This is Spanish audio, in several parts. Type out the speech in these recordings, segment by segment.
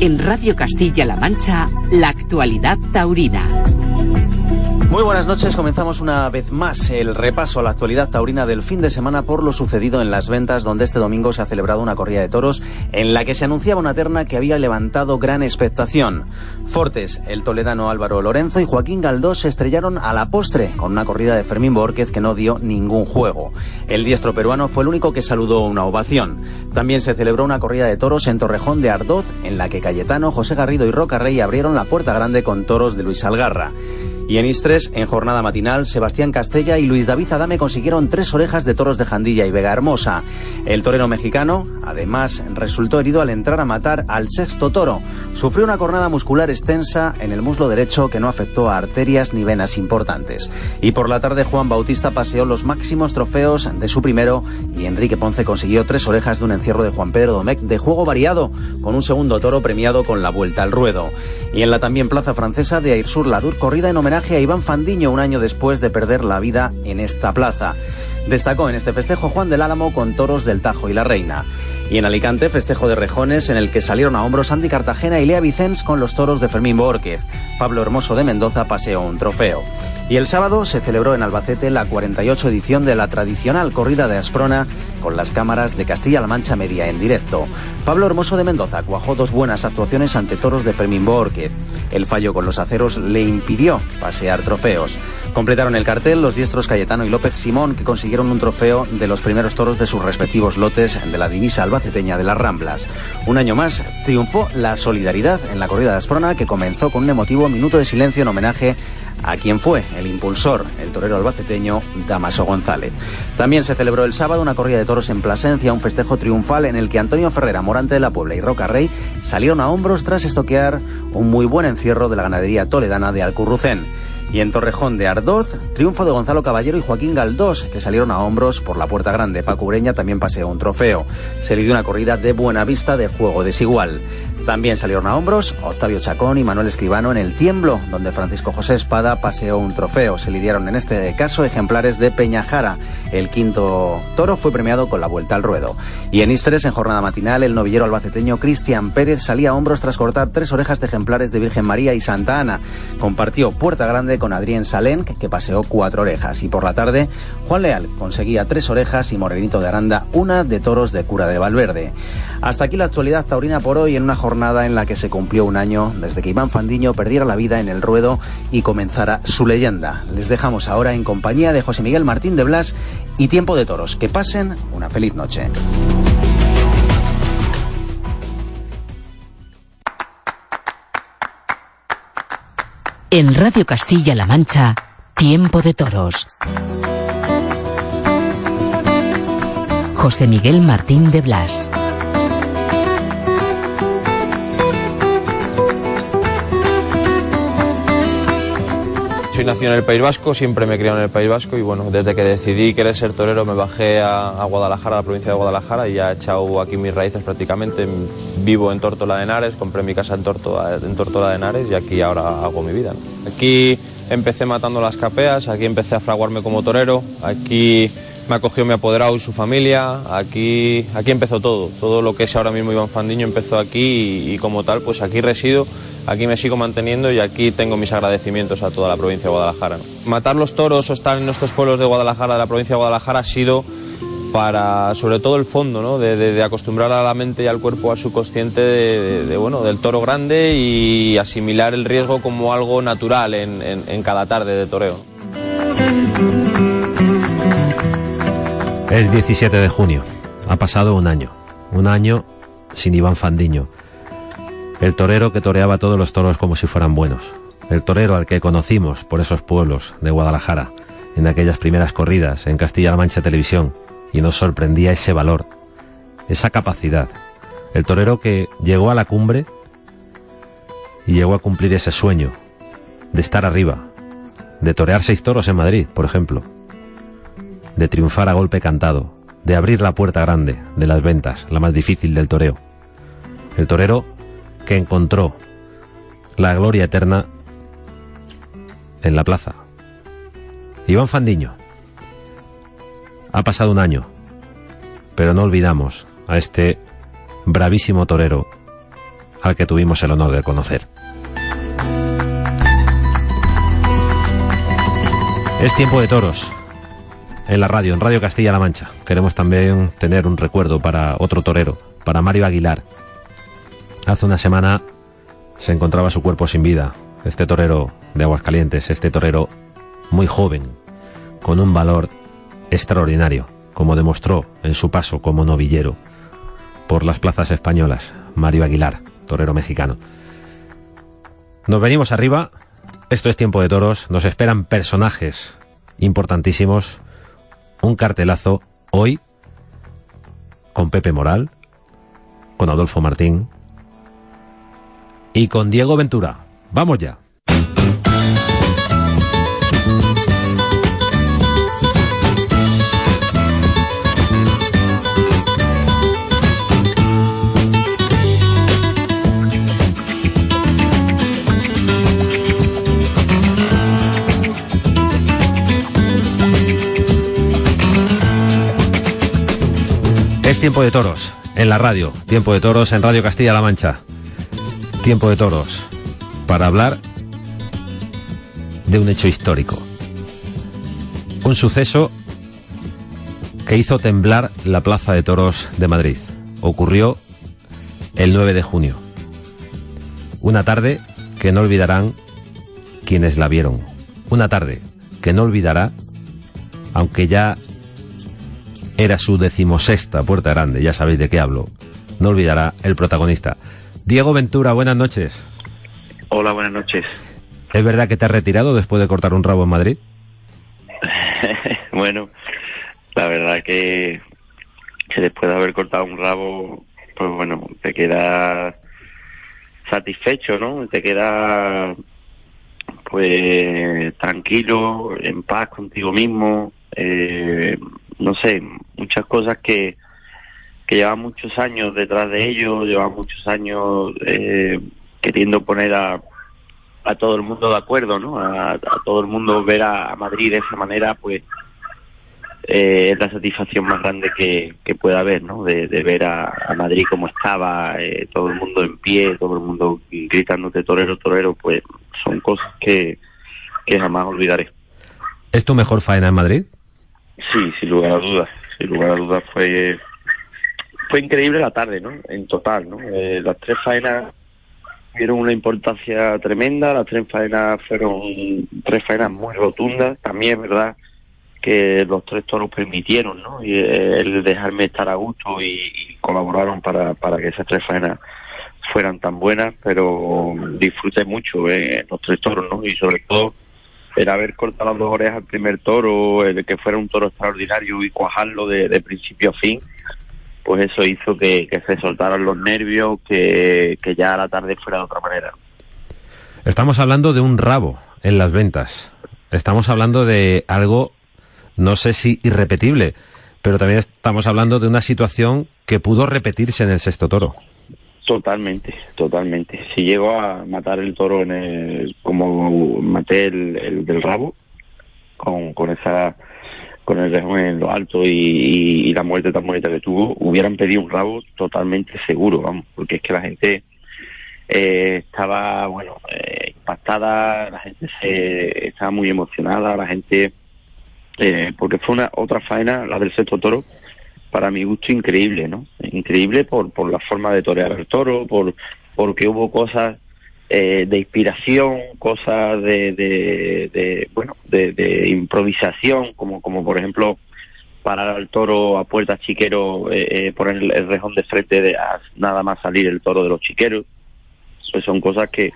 En Radio Castilla-La Mancha, la actualidad taurina. Muy buenas noches, comenzamos una vez más el repaso a la actualidad taurina del fin de semana por lo sucedido en las ventas, donde este domingo se ha celebrado una corrida de toros en la que se anunciaba una terna que había levantado gran expectación. Fortes, el toledano Álvaro Lorenzo y Joaquín Galdós se estrellaron a la postre con una corrida de Fermín Borquez que no dio ningún juego. El diestro peruano fue el único que saludó una ovación. También se celebró una corrida de toros en Torrejón de Ardoz, en la que Cayetano, José Garrido y Roca Rey abrieron la puerta grande con toros de Luis Algarra. Y en Istres, en jornada matinal, Sebastián Castella y Luis David Adame consiguieron tres orejas de toros de Jandilla y Vega Hermosa. El torero mexicano, además, resultó herido al entrar a matar al sexto toro. Sufrió una cornada muscular extensa en el muslo derecho que no afectó a arterias ni venas importantes. Y por la tarde, Juan Bautista paseó los máximos trofeos de su primero y Enrique Ponce consiguió tres orejas de un encierro de Juan Pedro Domecq de juego variado, con un segundo toro premiado con la vuelta al ruedo. Y en la también plaza francesa de Airsur Ladur, corrida en homenaje a Iván Fandiño un año después de perder la vida en esta plaza. Destacó en este festejo Juan del Álamo con toros del Tajo y la Reina. Y en Alicante, festejo de rejones en el que salieron a hombros Andy Cartagena y Lea Vicens con los toros de Fermín Borquez. Pablo Hermoso de Mendoza paseó un trofeo. Y el sábado se celebró en Albacete la 48 edición de la tradicional corrida de Asprona con las cámaras de Castilla-La Mancha Media en directo. Pablo Hermoso de Mendoza cuajó dos buenas actuaciones ante toros de Fermín Borquez. El fallo con los aceros le impidió pasear trofeos. Completaron el cartel los diestros Cayetano y López Simón que consiguieron un trofeo de los primeros toros de sus respectivos lotes de la divisa albaceteña de las Ramblas. Un año más triunfó la solidaridad en la corrida de Asprona que comenzó con un emotivo minuto de silencio en homenaje a quien fue el impulsor, el torero albaceteño Damaso González. También se celebró el sábado una corrida de toros en Plasencia, un festejo triunfal en el que Antonio Ferrera, Morante de la Puebla y Roca Rey salieron a hombros tras estoquear un muy buen encierro de la ganadería toledana de Alcurrucén. Y en Torrejón de Ardoz, triunfo de Gonzalo Caballero y Joaquín Galdós, que salieron a hombros por la Puerta Grande. Paco Ureña también paseó un trofeo. Se le una corrida de buena vista de juego desigual. También salieron a hombros Octavio Chacón y Manuel Escribano en el Tiemblo, donde Francisco José Espada paseó un trofeo. Se lidiaron en este caso ejemplares de Peñajara. El quinto toro fue premiado con la vuelta al ruedo. Y en Istres, en jornada matinal, el novillero albaceteño Cristian Pérez salía a hombros tras cortar tres orejas de ejemplares de Virgen María y Santa Ana. Compartió Puerta Grande con Adrián Salén, que paseó cuatro orejas. Y por la tarde, Juan Leal conseguía tres orejas y Morenito de Aranda una de toros de Cura de Valverde. Hasta aquí la actualidad taurina por hoy en una jornada en la que se cumplió un año desde que Iván Fandiño perdiera la vida en el ruedo y comenzara su leyenda. Les dejamos ahora en compañía de José Miguel Martín de Blas y Tiempo de Toros. Que pasen una feliz noche. En Radio Castilla-La Mancha, Tiempo de Toros. José Miguel Martín de Blas. Soy nacido en el País Vasco, siempre me he criado en el País Vasco y bueno, desde que decidí querer ser torero me bajé a, a Guadalajara, a la provincia de Guadalajara y ya he echado aquí mis raíces prácticamente. Vivo en Tórtola de Henares, compré mi casa en Tórtola de Henares y aquí ahora hago mi vida. Aquí empecé matando las capeas, aquí empecé a fraguarme como torero, aquí me acogió mi apoderado y su familia, aquí, aquí empezó todo, todo lo que es ahora mismo Iván Fandiño empezó aquí y como tal pues aquí resido aquí me sigo manteniendo y aquí tengo mis agradecimientos a toda la provincia de Guadalajara. Matar los toros o estar en estos pueblos de Guadalajara, de la provincia de Guadalajara, ha sido para, sobre todo el fondo, ¿no? de, acostumbrar a la mente y al cuerpo a su consciente de, de, bueno, del toro grande y asimilar el riesgo como algo natural en, en, en cada tarde de toreo. Es 17 de junio. Ha pasado un año. Un año sin Iván Fandiño. El torero que toreaba todos los toros como si fueran buenos. El torero al que conocimos por esos pueblos de Guadalajara, en aquellas primeras corridas en Castilla-La Mancha Televisión, y nos sorprendía ese valor, esa capacidad. El torero que llegó a la cumbre y llegó a cumplir ese sueño de estar arriba, de torear seis toros en Madrid, por ejemplo, de triunfar a golpe cantado, de abrir la puerta grande de las ventas, la más difícil del toreo. El torero que encontró la gloria eterna en la plaza. Iván Fandiño. Ha pasado un año, pero no olvidamos a este bravísimo torero al que tuvimos el honor de conocer. Es tiempo de toros en la radio, en Radio Castilla-La Mancha. Queremos también tener un recuerdo para otro torero, para Mario Aguilar. Hace una semana se encontraba su cuerpo sin vida, este torero de Aguascalientes, este torero muy joven, con un valor extraordinario, como demostró en su paso como novillero por las plazas españolas, Mario Aguilar, torero mexicano. Nos venimos arriba, esto es tiempo de toros, nos esperan personajes importantísimos, un cartelazo hoy con Pepe Moral, con Adolfo Martín y con Diego Ventura. Vamos ya. Es tiempo de toros en la radio, tiempo de toros en Radio Castilla-La Mancha. Tiempo de toros para hablar de un hecho histórico. Un suceso que hizo temblar la Plaza de Toros de Madrid. Ocurrió el 9 de junio. Una tarde que no olvidarán quienes la vieron. Una tarde que no olvidará, aunque ya era su decimosexta puerta grande, ya sabéis de qué hablo. No olvidará el protagonista. Diego Ventura, buenas noches. Hola, buenas noches. ¿Es verdad que te has retirado después de cortar un rabo en Madrid? bueno, la verdad que, que después de haber cortado un rabo, pues bueno, te queda satisfecho, ¿no? Te queda pues tranquilo, en paz contigo mismo, eh, no sé, muchas cosas que, que llevan muchos años detrás de ellos, llevan muchos años eh, queriendo poner a, a todo el mundo de acuerdo, ¿no? A, todo el mundo ver a, Madrid de esa manera, pues eh, es la satisfacción más grande que, que pueda haber, ¿no? De, ver a, Madrid como estaba, eh, todo el mundo en pie, todo el mundo gritándote torero, torero, pues son cosas que, que jamás olvidaré. ¿Es tu mejor faena en Madrid? Sí, sin lugar a dudas. Sin lugar a dudas fue fue increíble la tarde, ¿no? En total, ¿no? Eh, las tres faenas tuvieron una importancia tremenda, las tres faenas fueron tres faenas muy rotundas. También es verdad que los tres toros permitieron, ¿no? Y eh, el dejarme estar a gusto y, colaboraron para, para que esas tres faenas fueran tan buenas, pero disfruté mucho eh, los tres toros, ¿no? Y sobre todo el haber cortado las dos orejas al primer toro, el que fuera un toro extraordinario y cuajarlo de, principio a fin, pues eso hizo que, se soltaran los nervios, que, que ya la tarde fuera de otra manera. Estamos hablando de un rabo en las ventas. Estamos hablando de algo, no sé si irrepetible, pero también estamos hablando de una situación que pudo repetirse en el sexto toro. Totalmente, totalmente. Si llego a matar el toro en el, como maté el, del rabo, con, con esa con el rejón en lo alto y, la muerte tan bonita que tuvo, hubieran pedido un rabo totalmente seguro, vamos, porque es que la gente eh, estaba, bueno, eh, impactada, la gente se estaba muy emocionada, la gente, eh, porque fue una otra faena, la del sexto toro, para mi gusto increíble, ¿no? Increíble por, por la forma de torear el toro, por porque hubo cosas eh, de inspiración, cosas de, de, bueno, de, improvisación, como, como por ejemplo parar al toro a puerta chiquero, eh, eh, poner el, rejón de frente de nada más salir el toro de los chiqueros. Pues son cosas que,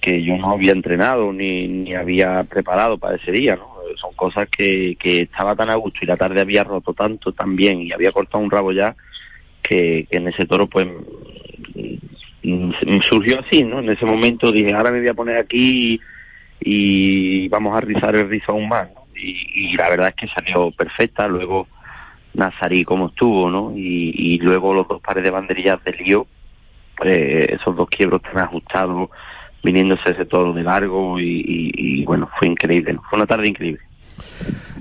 que yo no había entrenado ni, ni había preparado para ese día, ¿no? Son cosas que, que estaba tan a gusto y la tarde había roto tanto también y había cortado un rabo ya que, que en ese toro pues surgió así, ¿no? En ese momento dije, ahora me voy a poner aquí y, vamos a rizar el rizo aún más, ¿no? y, la verdad es que salió perfecta, luego Nazarí como estuvo, ¿no? Y, luego los dos pares de banderillas de lío, pues esos dos quiebros tan ajustados, viniéndose ese todo de largo y, bueno, fue increíble, ¿no? Fue una tarde increíble.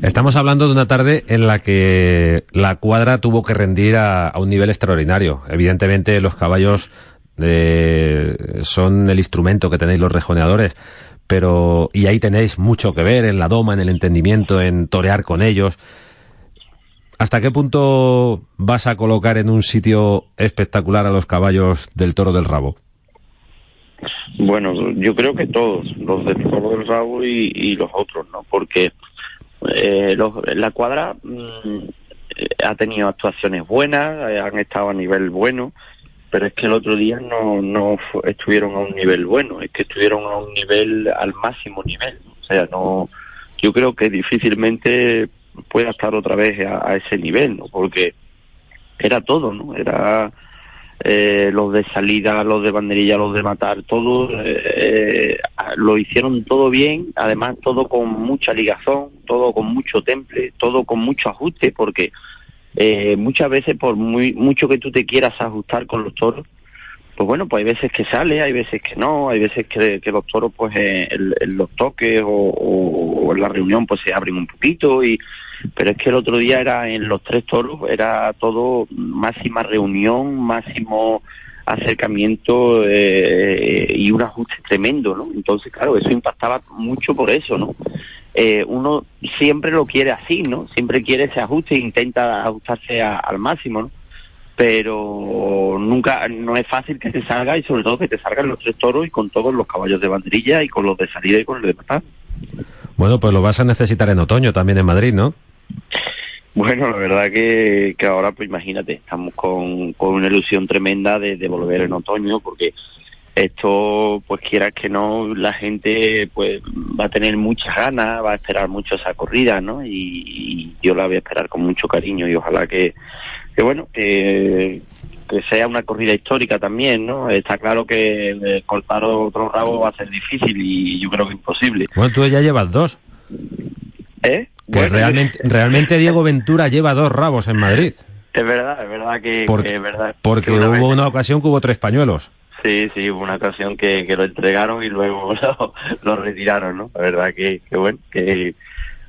Estamos hablando de una tarde en la que la cuadra tuvo que rendir a un nivel extraordinario. Evidentemente los caballos son el instrumento que tenéis los rejoneadores, pero y ahí tenéis mucho que ver en la doma, en el entendimiento, en torear con ellos. ¿Hasta qué punto vas a colocar en un sitio espectacular a los caballos del toro del rabo? Bueno, yo creo que todos, los del toro del rabo y, los otros, ¿no? Porque eh, la cuadra mm, ha tenido actuaciones buenas, eh, han estado a nivel bueno, pero es que el otro día no, no estuvieron a un nivel bueno, es que estuvieron a un nivel, al máximo nivel. O sea, no, yo creo que difícilmente pueda estar otra vez a, ese nivel, ¿no? Porque era todo, ¿no? Era eh, los de salida, los de banderilla, los de matar, todo eh, lo hicieron todo bien, además todo con mucha ligazón, todo con mucho temple, todo con mucho ajuste, porque eh, muchas veces por muy mucho que tú te quieras ajustar con los toros, pues bueno, pues hay veces que sale, hay veces que no, hay veces que, los toros pues eh, los toques o, en la reunión pues se abren un poquito y pero es que el otro día era en los tres toros era todo máxima reunión, máximo acercamiento eh, y un ajuste tremendo, ¿no? Entonces, claro, eso impactaba mucho por eso, ¿no? Eh, uno siempre lo quiere así, ¿no? Siempre quiere ese ajuste e intenta ajustarse al máximo, ¿no? Pero nunca, no es fácil que te salga y sobre todo que te salgan los tres toros y con todos los caballos de banderilla y con los de salida y con el de matar. Bueno, pues lo vas a necesitar en otoño también en Madrid, ¿no? Bueno, la verdad que, que ahora, pues imagínate, estamos con, con una ilusión tremenda de, de volver en otoño porque esto pues quiera que no la gente pues va a tener muchas ganas va a esperar mucho esa corrida no y, yo la voy a esperar con mucho cariño y ojalá que, que bueno que, que sea una corrida histórica también no está claro que eh, cortar otro rabo va a ser difícil y yo creo que imposible. Bueno tú ya llevas dos. ¿Eh? que realmente realmente Diego Ventura lleva dos rabos en Madrid. Es verdad es verdad que, porque, es verdad porque hubo una ocasión que hubo tres pañuelos Sí, sí, hubo una ocasión que, que lo entregaron y luego lo, retiraron, ¿no? La verdad que, que bueno, que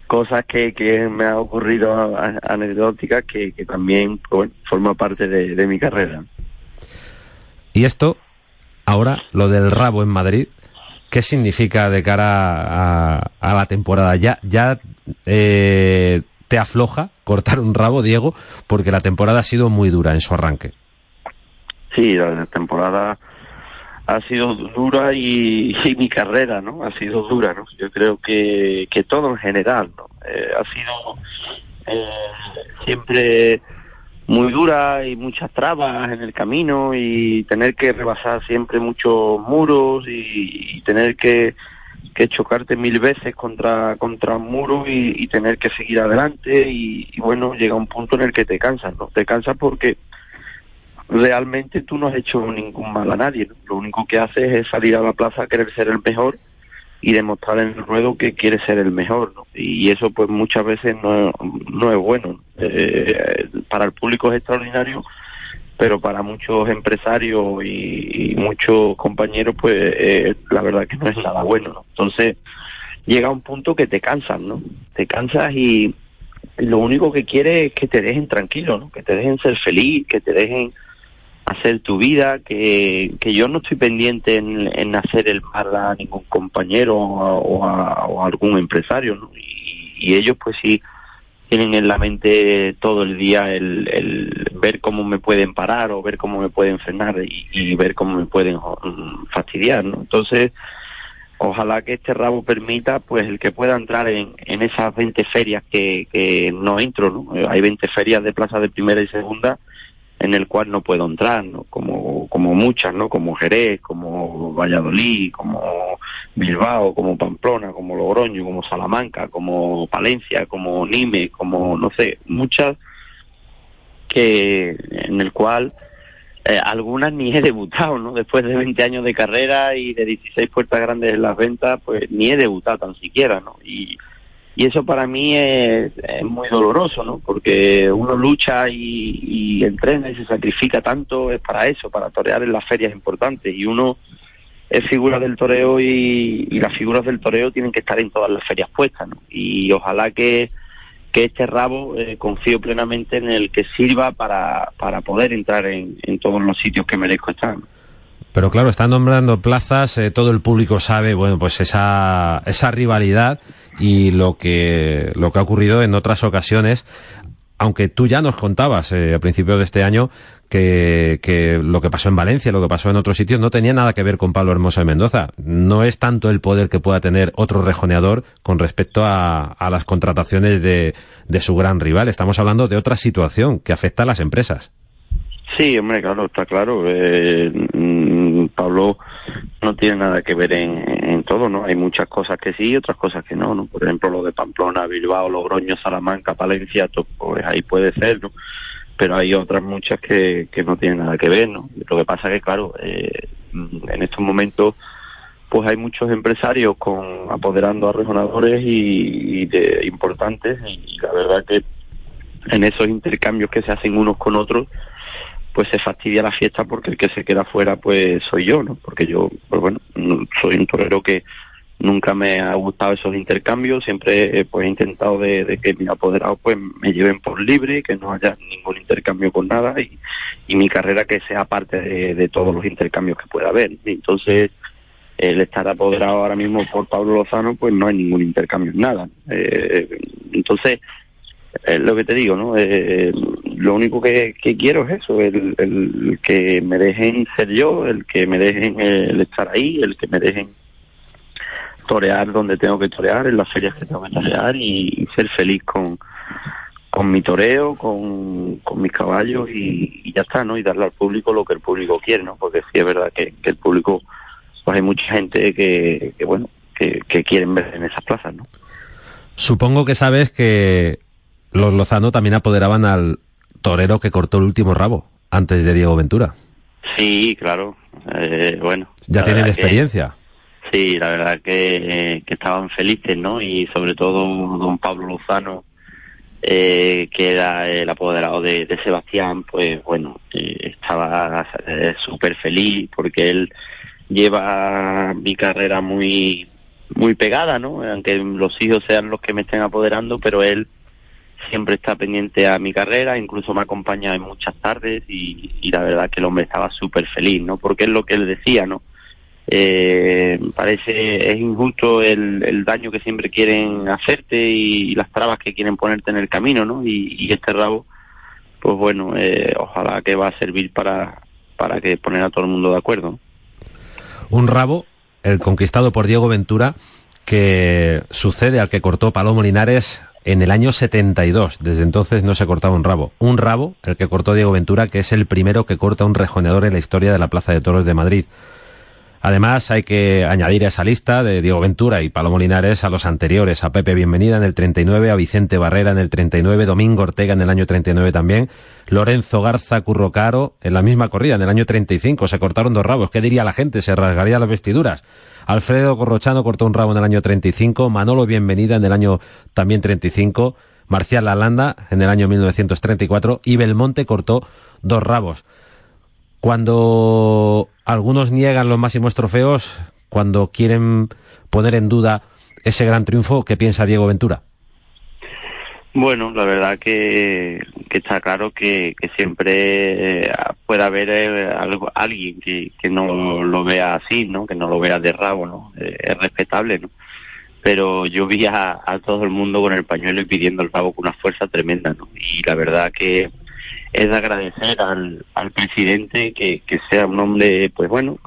cosas que, que me han ocurrido anecdóticas que, que también pues, bueno, forma parte de, mi carrera. Y esto, ahora, lo del rabo en Madrid, ¿qué significa de cara a, a la temporada? ¿Ya, ya eh, te afloja cortar un rabo, Diego? Porque la temporada ha sido muy dura en su arranque. Sí, la temporada ha sido dura y, mi carrera, ¿no? Ha sido dura, ¿no? Yo creo que, que todo en general, ¿no? Eh, ha sido eh, siempre muy dura y muchas trabas en el camino y tener que rebasar siempre muchos muros y, tener que, que, chocarte mil veces contra, contra un muro y, tener que seguir adelante y, y, bueno, llega un punto en el que te cansas, ¿no? Te cansas porque realmente tú no has hecho ningún mal a nadie. Lo único que haces es salir a la plaza a querer ser el mejor y demostrar en el ruedo que quieres ser el mejor. Y eso pues muchas veces no, no es bueno. Eh, para el público es extraordinario, pero para muchos empresarios y, muchos compañeros pues eh, la verdad que no es nada bueno. Entonces llega un punto que te cansas, ¿no? Te cansas y lo único que quieres es que te dejen tranquilo, ¿no? Que te dejen ser feliz, que te dejen hacer tu vida, que, que yo no estoy pendiente en, hacer el mal a ningún compañero o a, algún empresario, y, ellos pues sí tienen en la mente todo el día el, el ver cómo me pueden parar o ver cómo me pueden frenar y, y ver cómo me pueden mm, fastidiar, ¿no? Entonces, ojalá que este rabo permita pues el que pueda entrar en, en esas 20 ferias que, que no entro, ¿no? Hay 20 ferias de plaza de primera y segunda en el cual no puedo entrar, ¿no? Como, como muchas, ¿no? Como Jerez, como Valladolid, como Bilbao, como Pamplona, como Logroño, como Salamanca, como Palencia, como Nime, como, no sé, muchas que en el cual eh, algunas ni he debutado, ¿no? Después de 20 años de carrera y de 16 puertas grandes en las ventas, pues ni he debutado tan siquiera, ¿no? Y, y eso para mí es, muy doloroso, ¿no? Porque uno lucha y, y, entrena y se sacrifica tanto es para eso, para torear en las ferias importantes y uno es figura del toreo y, las figuras del toreo tienen que estar en todas las ferias puestas. Y ojalá que, que este rabo eh, confío plenamente en el que sirva para, para poder entrar en, en todos los sitios que merezco estar. Pero claro, están nombrando plazas, eh, todo el público sabe, bueno, pues esa, esa rivalidad y lo que, lo que ha ocurrido en otras ocasiones. Aunque tú ya nos contabas eh, a principios de este año que, que, lo que pasó en Valencia, lo que pasó en otros sitios, no tenía nada que ver con Pablo Hermosa de Mendoza. No es tanto el poder que pueda tener otro rejoneador con respecto a, a las contrataciones de, de su gran rival. Estamos hablando de otra situación que afecta a las empresas. Sí, hombre, claro, está claro. Eh, Pablo no tiene nada que ver en, en, todo, ¿no? Hay muchas cosas que sí y otras cosas que no, ¿no? Por ejemplo, lo de Pamplona, Bilbao, Logroño, Salamanca, Palencia, todo, pues ahí puede ser, ¿no? Pero hay otras muchas que, que no tienen nada que ver, ¿no? Lo que pasa que, claro, eh, en estos momentos pues hay muchos empresarios con apoderando a rejonadores y de importantes y la verdad que en esos intercambios que se hacen unos con otros pues se fastidia la fiesta porque el que se queda fuera pues soy yo, ¿no? Porque yo, pues bueno, soy un torero que nunca me ha gustado esos intercambios, siempre pues he intentado de, que mis apoderados pues me lleven por libre, que no haya ningún intercambio con nada y, y mi carrera que sea parte de, de, todos los intercambios que pueda haber. Entonces, el estar apoderado ahora mismo por Pablo Lozano, pues no hay ningún intercambio en nada. Eh, entonces, es lo que te digo, ¿no? Eh, lo único que, quiero es eso, el, el, que me dejen ser yo, el que me dejen el estar ahí, el que me dejen torear donde tengo que torear, en las ferias que tengo que torear y, ser feliz con, con mi toreo, con, con mis caballos y, ya está, ¿no? Y darle al público lo que el público quiere, ¿no? Porque sí es verdad que, que el público, pues hay mucha gente que, que bueno, que, que quieren ver en esas plazas, ¿no? Supongo que sabes que los Lozano también apoderaban al torero que cortó el último rabo antes de Diego Ventura. Sí, claro. Eh, bueno. Ya tienen experiencia. Que, sí, la verdad que, que, estaban felices, ¿no? Y sobre todo don Pablo Lozano, eh, que era el apoderado de, de Sebastián, pues bueno, eh, estaba súper feliz porque él lleva mi carrera muy muy pegada, ¿no? Aunque los hijos sean los que me estén apoderando, pero él siempre está pendiente a mi carrera, incluso me acompaña en muchas tardes y, la verdad que el hombre estaba súper feliz, ¿no? Porque es lo que él decía, ¿no? Eh, parece es injusto el, daño que siempre quieren hacerte y, las trabas que quieren ponerte en el camino, ¿no? Y, y este rabo, pues bueno, eh, ojalá que va a servir para, para que poner a todo el mundo de acuerdo. Un rabo, el conquistado por Diego Ventura, que sucede al que cortó Palomo Linares en el año 72. Desde entonces no se cortaba un rabo. Un rabo, el que cortó Diego Ventura, que es el primero que corta un rejoneador en la historia de la Plaza de Toros de Madrid. Además, hay que añadir a esa lista de Diego Ventura y Palomo Linares a los anteriores, a Pepe Bienvenida en el 39, a Vicente Barrera en el 39, Domingo Ortega en el año 39 también, Lorenzo Garza Curro Caro en la misma corrida en el año 35, se cortaron dos rabos, ¿qué diría la gente? Se rasgaría las vestiduras. Alfredo Corrochano cortó un rabo en el año 35, Manolo Bienvenida en el año también 35, Marcial Lalanda en el año 1934 y Belmonte cortó dos rabos. Cuando algunos niegan los máximos trofeos, cuando quieren poner en duda ese gran triunfo, ¿qué piensa Diego Ventura? Bueno, la verdad que, está claro que, siempre puede haber eh, algo, alguien que, que no lo vea así, ¿no? Que no lo vea de rabo, ¿no? Eh, es respetable, ¿no? pero yo vi a, todo el mundo con el pañuelo y pidiendo el rabo con una fuerza tremenda, ¿no? Y la verdad que es de agradecer al, al presidente que, que sea un hombre, pues bueno,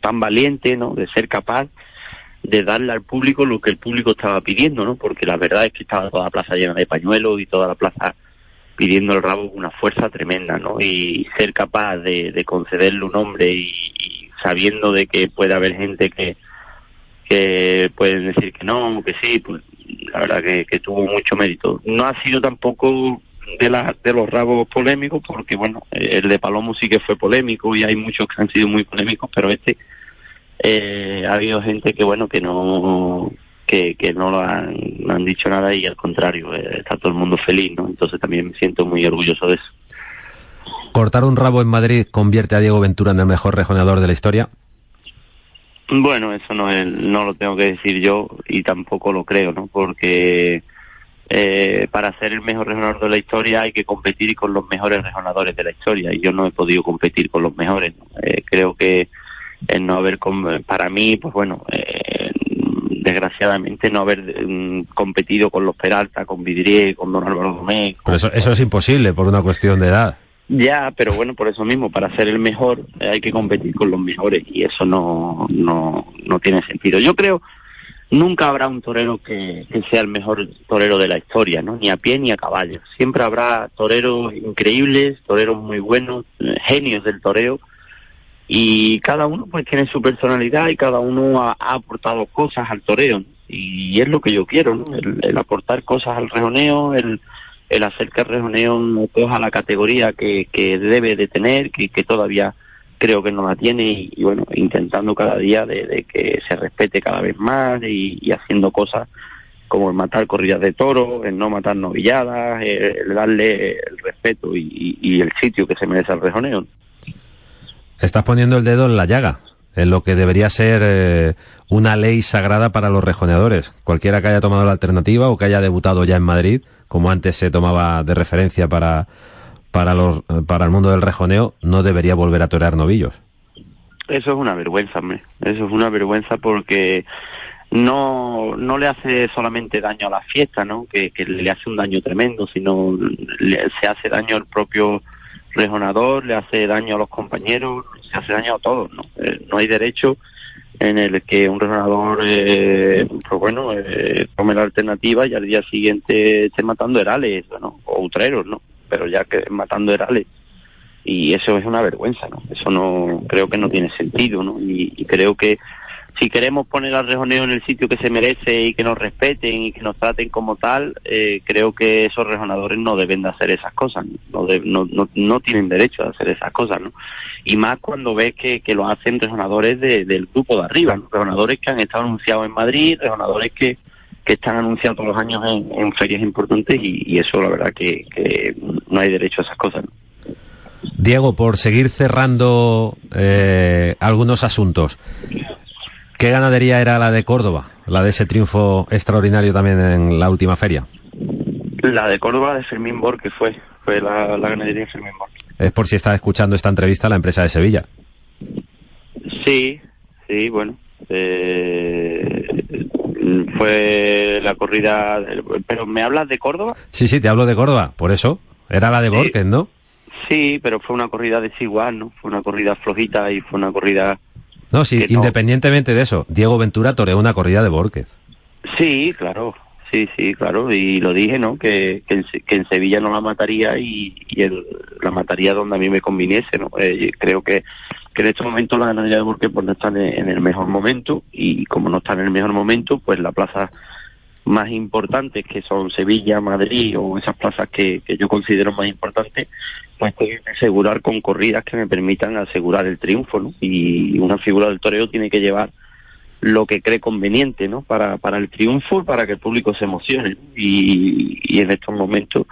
tan valiente, ¿no? De ser capaz de darle al público lo que el público estaba pidiendo, ¿no? Porque la verdad es que estaba toda la plaza llena de pañuelos y toda la plaza pidiendo el rabo con una fuerza tremenda, ¿no? Y ser capaz de, de concederle un hombre y, sabiendo de que puede haber gente que, que pueden decir que no, que sí, pues la verdad que, tuvo mucho mérito. No ha sido tampoco de, la, de los rabos polémicos, porque bueno, el de Palomo sí que fue polémico y hay muchos que han sido muy polémicos, pero este eh, ha habido gente que bueno que no que, que no lo han, han dicho nada y al contrario eh, está todo el mundo feliz no entonces también me siento muy orgulloso de eso. Cortar un rabo en Madrid convierte a Diego Ventura en el mejor rejoneador de la historia bueno eso no es, no lo tengo que decir yo y tampoco lo creo no porque eh, para ser el mejor rejonador de la historia hay que competir con los mejores rejonadores de la historia y yo no he podido competir con los mejores eh, creo que el no haber, para mí, pues bueno, eh, desgraciadamente no haber mm, competido con los Peralta, con Vidrié, con Don Álvaro Domé. Pero eso, eso es imposible por una cuestión de edad. Ya, pero bueno, por eso mismo, para ser el mejor eh, hay que competir con los mejores y eso no, no, no tiene sentido. Yo creo nunca habrá un torero que, sea el mejor torero de la historia, ¿no? Ni a pie ni a caballo. Siempre habrá toreros increíbles, toreros muy buenos, eh, genios del toreo, y cada uno pues tiene su personalidad y cada uno ha, aportado cosas al toreo y es lo que yo quiero ¿no? el, aportar cosas al rejoneo el, el hacer que el rejoneo coja la categoría que, que debe de tener que, que todavía creo que no la tiene y, bueno intentando cada día de, que se respete cada vez más y, haciendo cosas como el matar corridas de toros, el no matar novilladas, el, darle el respeto y, el sitio que se merece al rejoneo. Estás poniendo el dedo en la llaga, en lo que debería ser eh, una ley sagrada para los rejoneadores. Cualquiera que haya tomado la alternativa o que haya debutado ya en Madrid, como antes se tomaba de referencia para, para, los, para el mundo del rejoneo, no debería volver a torear novillos. Eso es una vergüenza, hombre. Eso es una vergüenza porque no, no le hace solamente daño a la fiesta, ¿no? Que, le hace un daño tremendo, sino le, se hace daño al propio rejonador, le hace daño a los compañeros, se hace daño a todos, ¿no? Eh, no hay derecho en el que un rejonador, eh, pues bueno, eh, tome la alternativa y al día siguiente esté matando herales, bueno, o utreros, ¿no? Pero ya que matando herales. Y eso es una vergüenza, ¿no? Eso no, creo que no tiene sentido, ¿no? y creo que si queremos poner al rejoneo en el sitio que se merece y que nos respeten y que nos traten como tal, eh, creo que esos rejonadores no deben de hacer esas cosas, no, no, no, tienen derecho a hacer esas cosas, ¿no? Y más cuando ves que, que lo hacen rejonadores del grupo de arriba, rejonadores que han estado anunciados en Madrid, rejonadores que, que están anunciados todos los años en, ferias importantes y, eso la verdad que, que, no hay derecho a esas cosas. Diego, por seguir cerrando eh, algunos asuntos, ¿Qué ganadería era la de Córdoba? La de ese triunfo extraordinario también en la última feria. La de Córdoba de Fermín Bor, que fue, fue la, ganadería de Fermín Bor. Es por si está escuchando esta entrevista la empresa de Sevilla. Sí, sí, bueno. Eh, fue la corrida. ¿Pero me hablas de Córdoba? Sí, sí, te hablo de Córdoba, por eso. Era la de Borges, ¿no? Sí, pero fue una corrida desigual, ¿no? Fue una corrida flojita y fue una corrida no, sí, independientemente de eso, Diego Ventura toreó una corrida de Borges. Sí, claro, sí, sí, claro, y lo dije, ¿no? Que, que, en, Sevilla no la mataría y, la mataría donde a mí me conviniese, ¿no? Eh, creo que, que en este momento la ganadería de Borges pues no está en, el mejor momento y como no está en el mejor momento, pues la plaza más importantes que son Sevilla, Madrid o esas plazas que, yo considero más importantes, pues que asegurar con corridas que me permitan asegurar el triunfo, ¿no? Y una figura del toreo tiene que llevar lo que cree conveniente, ¿no? Para, para el triunfo, para que el público se emocione. Y, y en estos momentos,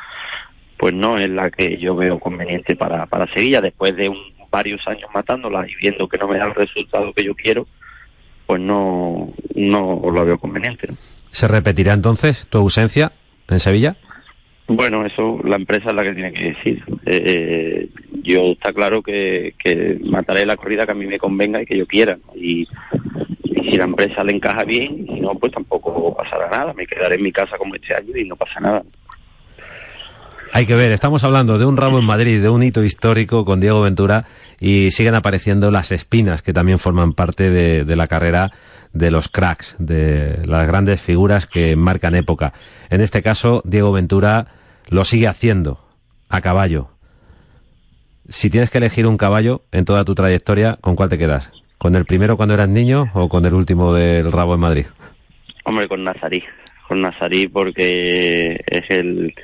pues no es la que yo veo conveniente para, para Sevilla, después de un, varios años matándola y viendo que no me da el resultado que yo quiero, pues no, no lo veo conveniente. ¿Se repetirá entonces tu ausencia en Sevilla? Bueno, eso la empresa es la que tiene que decir. Eh, eh, yo está claro que, que, mataré la corrida que a mí me convenga y que yo quiera. Y, si la empresa le encaja bien, y si no, pues tampoco pasará nada. Me quedaré en mi casa como este año y no pasa nada. Hay que ver, estamos hablando de un rabo en Madrid, de un hito histórico con Diego Ventura y siguen apareciendo las espinas que también forman parte de, de la carrera de los cracks, de las grandes figuras que marcan época. En este caso, Diego Ventura lo sigue haciendo a caballo. Si tienes que elegir un caballo en toda tu trayectoria, ¿con cuál te quedas? ¿Con el primero cuando eras niño o con el último del rabo en Madrid? Hombre, con Nazarí. Con Nazarí porque es el,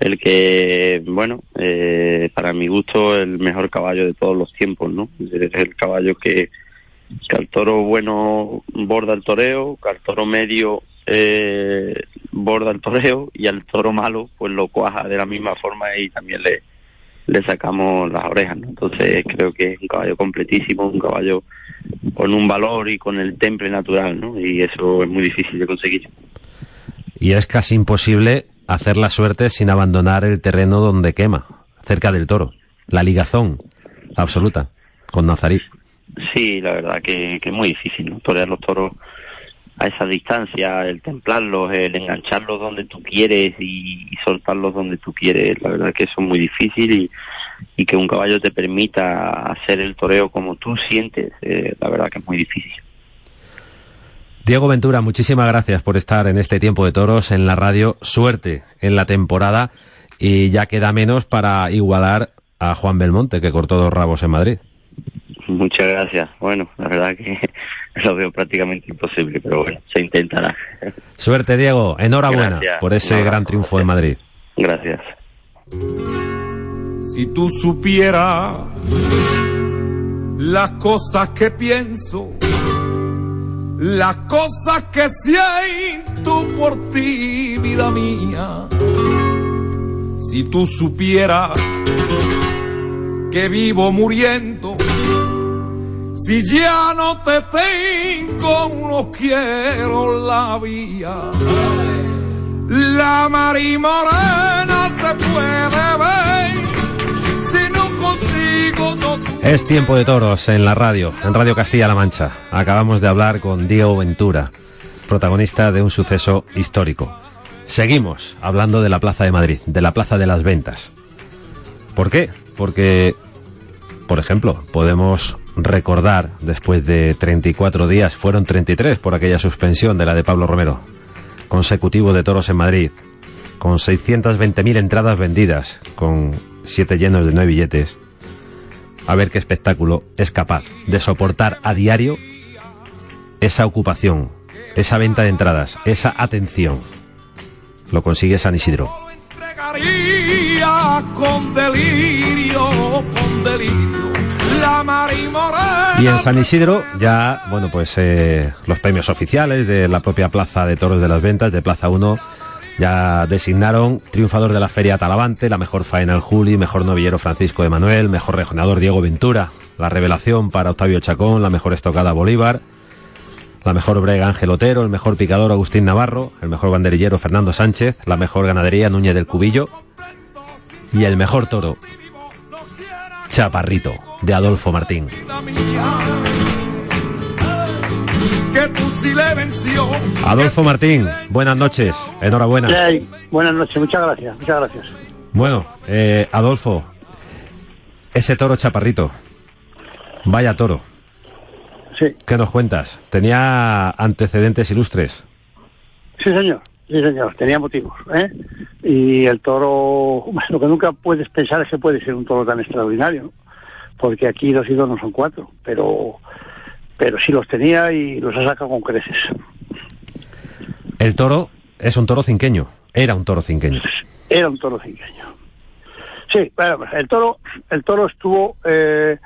el que, bueno, eh, para mi gusto, el mejor caballo de todos los tiempos, ¿no? Es el caballo que, que al toro bueno borda el toreo, que al toro medio eh, borda el toreo y al toro malo pues lo cuaja de la misma forma y también le, le sacamos las orejas. ¿no? Entonces creo que es un caballo completísimo, un caballo con un valor y con el temple natural, ¿no? Y eso es muy difícil de conseguir. Y es casi imposible hacer la suerte sin abandonar el terreno donde quema, cerca del toro. La ligazón absoluta con Nazarí. Sí, la verdad que, es muy difícil. Torear los toros a esa distancia, el templarlos, el engancharlos donde tú quieres y, soltarlos donde tú quieres, la verdad que eso es muy difícil y, y que un caballo te permita hacer el toreo como tú sientes, eh, la verdad que es muy difícil. Diego Ventura, muchísimas gracias por estar en este tiempo de toros en la radio. Suerte en la temporada y ya queda menos para igualar a Juan Belmonte, que cortó dos rabos en Madrid. Muchas gracias. Bueno, la verdad que lo veo prácticamente imposible, pero bueno, se intentará. Suerte, Diego. Enhorabuena Gracias. por ese gran triunfo en Madrid. Gracias. Si tú supieras las cosas que pienso, las cosas que siento por ti, vida mía. Si tú supieras que vivo muriendo, si ya no te tengo, no quiero la vía. La marimorena se puede ver Es tiempo de toros en la radio, en Radio Castilla-La Mancha. Acabamos de hablar con Diego Ventura, protagonista de un suceso histórico. Seguimos hablando de la Plaza de Madrid, de la Plaza de las Ventas. ¿Por qué? Porque, por ejemplo, podemos recordar, después de 34 días, fueron 33 por aquella suspensión de la de Pablo Romero, consecutivo de toros en Madrid, con 620.000 entradas vendidas, con 7 llenos de 9 billetes, a ver qué espectáculo es capaz de soportar a diario esa ocupación, esa venta de entradas, esa atención. Lo consigue San Isidro. entregaría con delirio, con delirio. La marimorena. Y en San Isidro ya, bueno, pues eh, los premios oficiales de la propia Plaza de Toros de las Ventas, de Plaza 1, ya designaron triunfador de la Feria Talavante, la mejor faena Juli, mejor novillero Francisco Emanuel, mejor rejonador Diego Ventura, la revelación para Octavio Chacón, la mejor estocada Bolívar, la mejor brega Ángel Otero, el mejor picador Agustín Navarro, el mejor banderillero Fernando Sánchez, la mejor ganadería Núñez del Cubillo y el mejor toro Chaparrito de Adolfo Martín. Vida mía, Que tu silencio. Adolfo Martín, buenas noches, enhorabuena. Hey, buenas noches, muchas gracias, muchas gracias. Bueno, eh, Adolfo, ese toro Chaparrito, vaya toro, Sí, ¿qué nos cuentas? ¿Tenía antecedentes ilustres? sí señor, sí señor, tenía motivos, ¿eh? Y el toro, bueno, lo que nunca puedes pensar es que puede ser un toro tan extraordinario, ¿no? Porque aquí dos y dos no son cuatro, pero, pero sí los tenía y los ha sacado con creces. El toro es un toro cinqueño, era un toro cinqueño. Era un toro cinqueño. Sí, bueno, pues el toro, el toro estuvo, eh,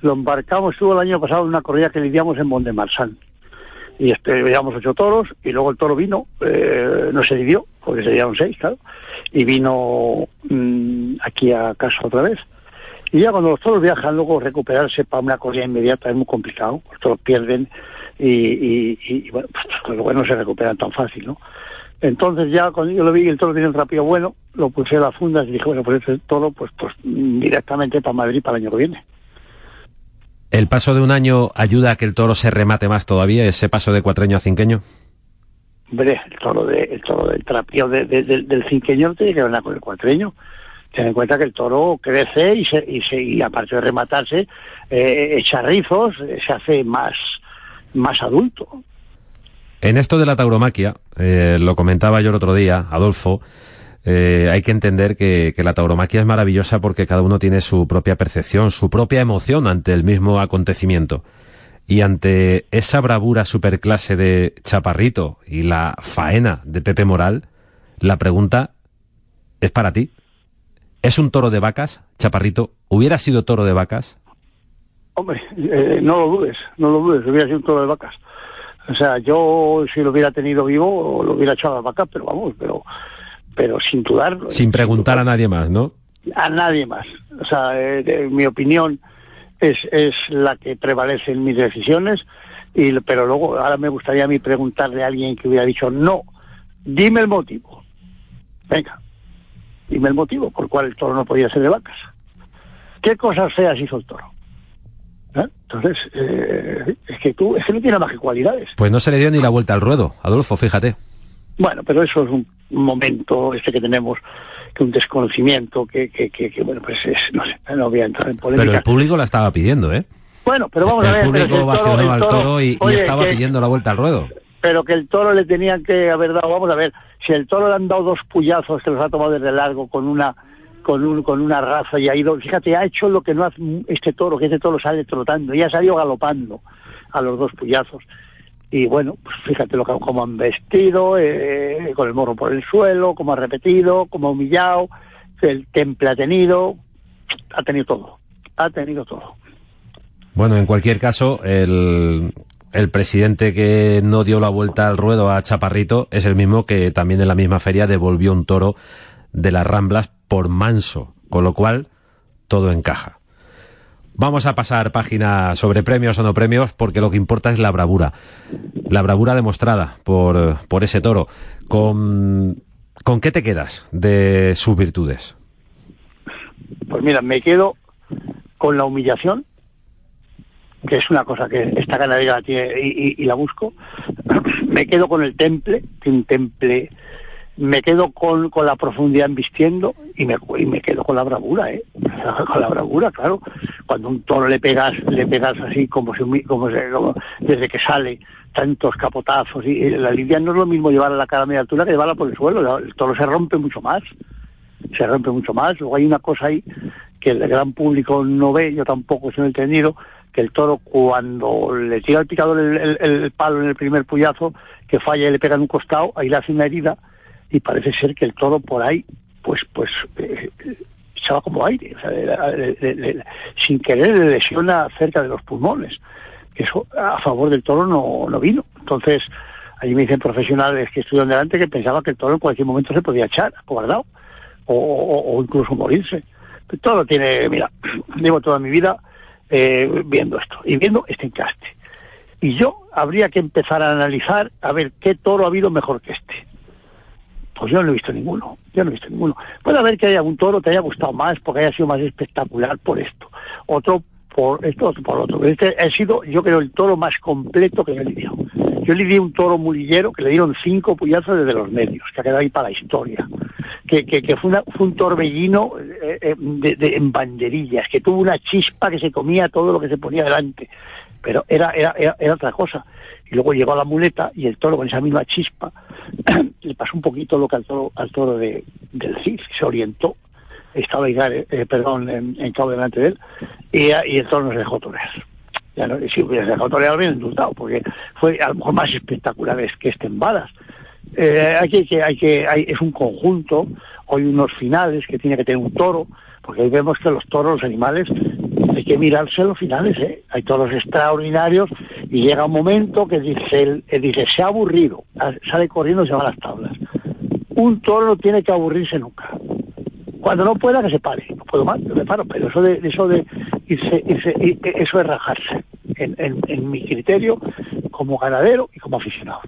lo embarcamos, estuvo el año pasado en una corrida que lidiamos en Mondemarsan. Y este, llevamos ocho toros y luego el toro vino, eh, no se dividió, porque se dieron seis, claro, y vino mm, aquí a casa otra vez. Y ya cuando los toros viajan, luego recuperarse para una corrida inmediata es muy complicado, los toros pierden y, y, y, bueno, pues luego no se recuperan tan fácil, ¿no? Entonces ya cuando yo lo vi y el toro tiene un rapillo bueno, lo puse a las fundas y dije, bueno, pues este toro, pues, pues directamente para Madrid para el año que viene. ¿El paso de un año ayuda a que el toro se remate más todavía, ese paso de cuatreño a cinqueño? Hombre, el toro, de, el toro del trapío de- de- del- del cinqueño no tiene que ver nada con el cuatreño. Ten en cuenta que el toro crece y, se, y, se, y aparte de rematarse, eh, echa rizos, se hace más, más adulto. En esto de la tauromaquia, eh, lo comentaba yo el otro día, Adolfo, eh, hay que entender que, que la tauromaquia es maravillosa porque cada uno tiene su propia percepción, su propia emoción ante el mismo acontecimiento. Y ante esa bravura superclase de Chaparrito y la faena de Pepe Moral, la pregunta es para ti. ¿Es un toro de vacas, Chaparrito? ¿Hubiera sido toro de vacas? Hombre, eh, no lo dudes, no lo dudes, hubiera sido un toro de vacas. O sea, yo si lo hubiera tenido vivo, lo hubiera echado a las vacas, pero vamos, pero, pero sin dudarlo. Sin preguntar a nadie más, ¿no? a nadie más. O sea, eh, de- mi opinión es, es la que prevalece en mis decisiones, y, pero luego ahora me gustaría a mí preguntarle a alguien que hubiera dicho, no, dime el motivo. Venga, dime el motivo por el cual el toro no podía ser de vacas. ¿Qué cosas feas hizo el toro? ¿Eh? Entonces, eh, es que tú, es que no tiene más que cualidades. Pues no se le dio ni la vuelta al ruedo, Adolfo, fíjate. Bueno, pero eso es un momento este que tenemos, que un desconocimiento, que, que, que, que, bueno, pues es, no sé, no voy a entrar en polémica. Pero el público la estaba pidiendo, ¿eh? Bueno, pero vamos el a ver. público el toro- vacionó al toro- y, estaba que- pidiendo la vuelta al ruedo. Pero que el toro le tenían que haber dado, vamos a ver, si el toro le han dado dos puyazos que los ha tomado desde largo con una con un, con una raza y ha ido, fíjate, ha hecho lo que no hace este toro, que este toro sale trotando y ha salido galopando a los dos puyazos. Y bueno, pues fíjate lo que, cómo han vestido, eh, con el morro por el suelo, cómo ha repetido, cómo ha humillado, el temple ha tenido, ha tenido todo, ha tenido todo. Bueno, en cualquier caso, el, el presidente que no dio la vuelta al ruedo a Chaparrito es el mismo que también en la misma feria devolvió un toro de las Ramblas por manso, con lo cual todo encaja. Vamos a pasar página sobre premios o no premios, porque lo que importa es la bravura. La bravura demostrada por, por ese toro. ¿Con, ¿Con qué te quedas de sus virtudes? Pues mira, me quedo con la humillación, que es una cosa que esta ganadera la tiene y, y- la busco. me quedo con el temple, que un temple. Me quedo con, con la profundidad en vistiendo y me, y me quedo con la bravura, ¿eh? Con la bravura, claro. Cuando un toro le pegas, le pegas así como, humi- como, se- como desde que sale, tantos capotazos. Y, la lidia no es lo mismo llevarla a la cara a media altura que llevarla por el suelo. El toro se rompe mucho más se rompe mucho más. Luego hay una cosa ahí que el gran público no ve, yo tampoco he entendido, que el toro cuando le tira el picador el, palo en el primer puyazo, que falla y le pega en un costado, ahí le hace una herida y parece ser que el toro por ahí, pues, pues, eh, como aire, le- sin querer le lesiona cerca de los pulmones. Eso a favor del toro no, no vino. Entonces, allí me dicen profesionales que estuvieron delante que pensaban que el toro en cualquier momento se podía echar, guardado o, o- o incluso morirse. Todo tiene, mira, llevo toda mi vida eh, viendo esto y viendo este encaste. Y yo habría que empezar a analizar a ver qué toro ha habido mejor que este. Pues yo no he visto ninguno, yo no he visto ninguno. Puede haber que haya un toro que te haya gustado más porque haya sido más espectacular por esto, otro por esto, otro por otro. Este ha sido, yo creo, el toro más completo que yo he lidiado. Yo lidié un toro mulillero que le dieron cinco puyazos desde los medios, que ha quedado ahí para la historia. Que, fue, una- fue un torbellino eh, eh, de, de- en banderillas, que tuvo una chispa que se comía todo lo que se ponía delante. Pero era, era, era, otra cosa. Y luego llegó la muleta y el toro con esa misma chispa le pasó un poquito lo que al toro, al toro de, del CIF, se orientó, estaba Igar, eh, perdón, en, en cabo delante de él, y, y el toro no se dejó torear. Ya no, si hubiera dejado torear, hubieran indultado, porque fue a lo mejor más espectacular es que en balas. Eh, hay que, hay que, hay, es un conjunto, hoy unos finales que tiene que tener un toro, porque hoy vemos que los toros, los animales, hay que mirarse los finales, ¿eh? Hay toros extraordinarios y llega un momento que dice, dice se ha aburrido, ah, sale corriendo y se va a las tablas. Un toro no tiene que aburrirse nunca. Cuando no pueda que se pare, no puedo más, yo me paro, pero eso de eso de irse, irse- i- eso es rajarse, en- en mi criterio, como ganadero y como aficionado.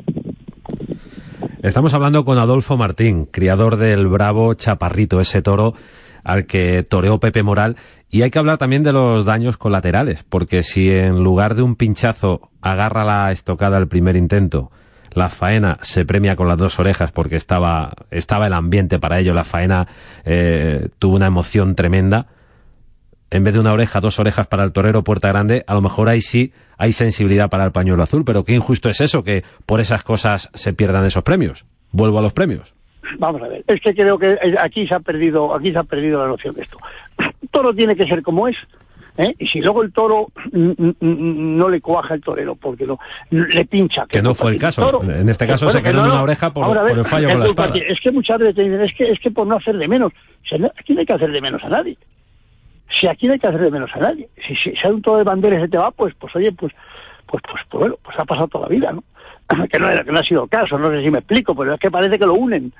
Estamos hablando con Adolfo Martín, criador del bravo Chaparrito, ese toro al que toreó Pepe Moral. Y hay que hablar también de los daños colaterales, porque si en lugar de un pinchazo agarra la estocada al primer intento, la faena se premia con las dos orejas porque estaba, estaba el ambiente para ello, la faena eh, tuvo una emoción tremenda. En vez de una oreja, dos orejas para el torero Puerta Grande, a lo mejor ahí sí hay sensibilidad para el pañuelo azul, pero qué injusto es eso, que por esas cosas se pierdan esos premios. Vuelvo a los premios. Vamos a ver, es que creo que aquí se ha perdido, aquí se ha perdido la noción de esto. Todo tiene que ser como es, ¿eh? y si luego el toro no le cuaja el torero porque no le pincha que, no fue el caso en este caso se quedó en una oreja por, el fallo con la espada es que muchas veces te dicen es que es que por no hacer de menos aquí no hay que hacer de menos a nadie si aquí no hay que hacer de menos a nadie si, si, hay un toro de banderas que te va pues pues oye pues pues pues, pues bueno pues ha pasado toda la vida no que no, que no ha sido el caso no sé si me explico pero es que parece que lo unen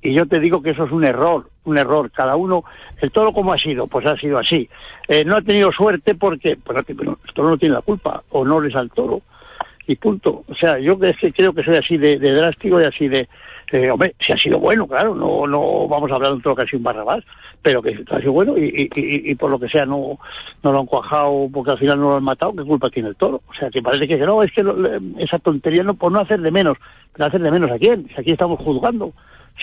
y yo te digo que eso es un error, un error. Cada uno, el toro como ha sido, pues ha sido así. Eh, no ha tenido suerte porque, pues, el toro no tiene la culpa, honores al toro, y punto. O sea, yo es que creo que soy así de, drástico y así de, eh, hombre, si ha sido bueno, claro, no no vamos a hablar de un sido un barrabás, pero que ha sido bueno y, y, por lo que sea no, no lo han cuajado porque al final no lo han matado, ¿qué culpa tiene el toro? O sea, que parece que no, es que esa tontería no, por no hacer de menos, pero hacer de menos a quién, si aquí estamos juzgando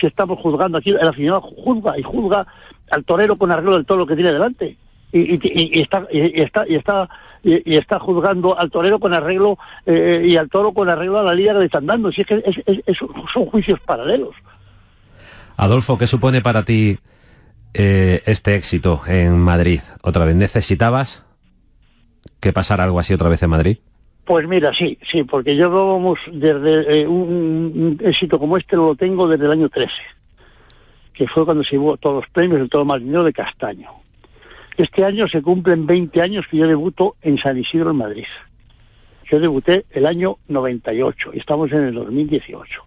si estamos juzgando aquí, el aficionado juzga y juzga al torero con arreglo del toro que tiene delante. Y, está y está y está y, está juzgando al torero con arreglo eh, y al toro con arreglo a la liga que le están dando. Si es que son juicios paralelos. Adolfo, ¿qué supone para ti eh, este éxito en Madrid? Otra vez, ¿necesitabas que pasara algo así otra vez en Madrid? Pues mira, sí, sí, porque yo vamos desde eh, un, éxito como este lo tengo desde el año 13, que fue cuando se llevó todos los premios del todo más dinero de Castaño. Este año se cumplen 20 años que yo debuto en San Isidro, en Madrid. Yo debuté el año 98 y estamos en el 2018.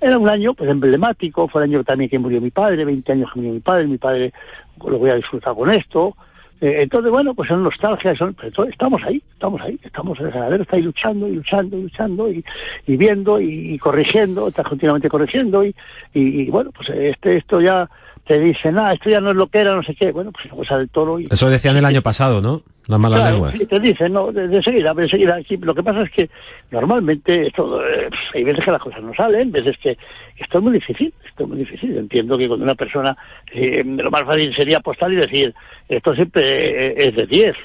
Era un año pues emblemático, fue el año también que murió mi padre, 20 años que murió mi padre, mi padre lo voy a disfrutar con esto, eh, entonces, bueno, pues son nostalgias, son, pero estamos ahí, estamos ahí, estamos, el ganadero está ahí luchando y luchando y luchando y, y viendo y, corrigiendo, está continuamente corrigiendo y, y, bueno, pues este esto ya te dice, nada, esto ya no es lo que era, no sé qué, bueno, pues sale el toro y... Eso decían el año pasado, ¿no? Las malas claro, lenguas. Sí, te dicen, no, de, seguida, de seguida. Aquí, lo que pasa es que normalmente esto, eh, hay veces que las cosas no salen, veces que esto es muy difícil, esto es muy difícil. Entiendo que cuando una persona, eh, lo más fácil sería apostar y decir, esto siempre eh, es de 10.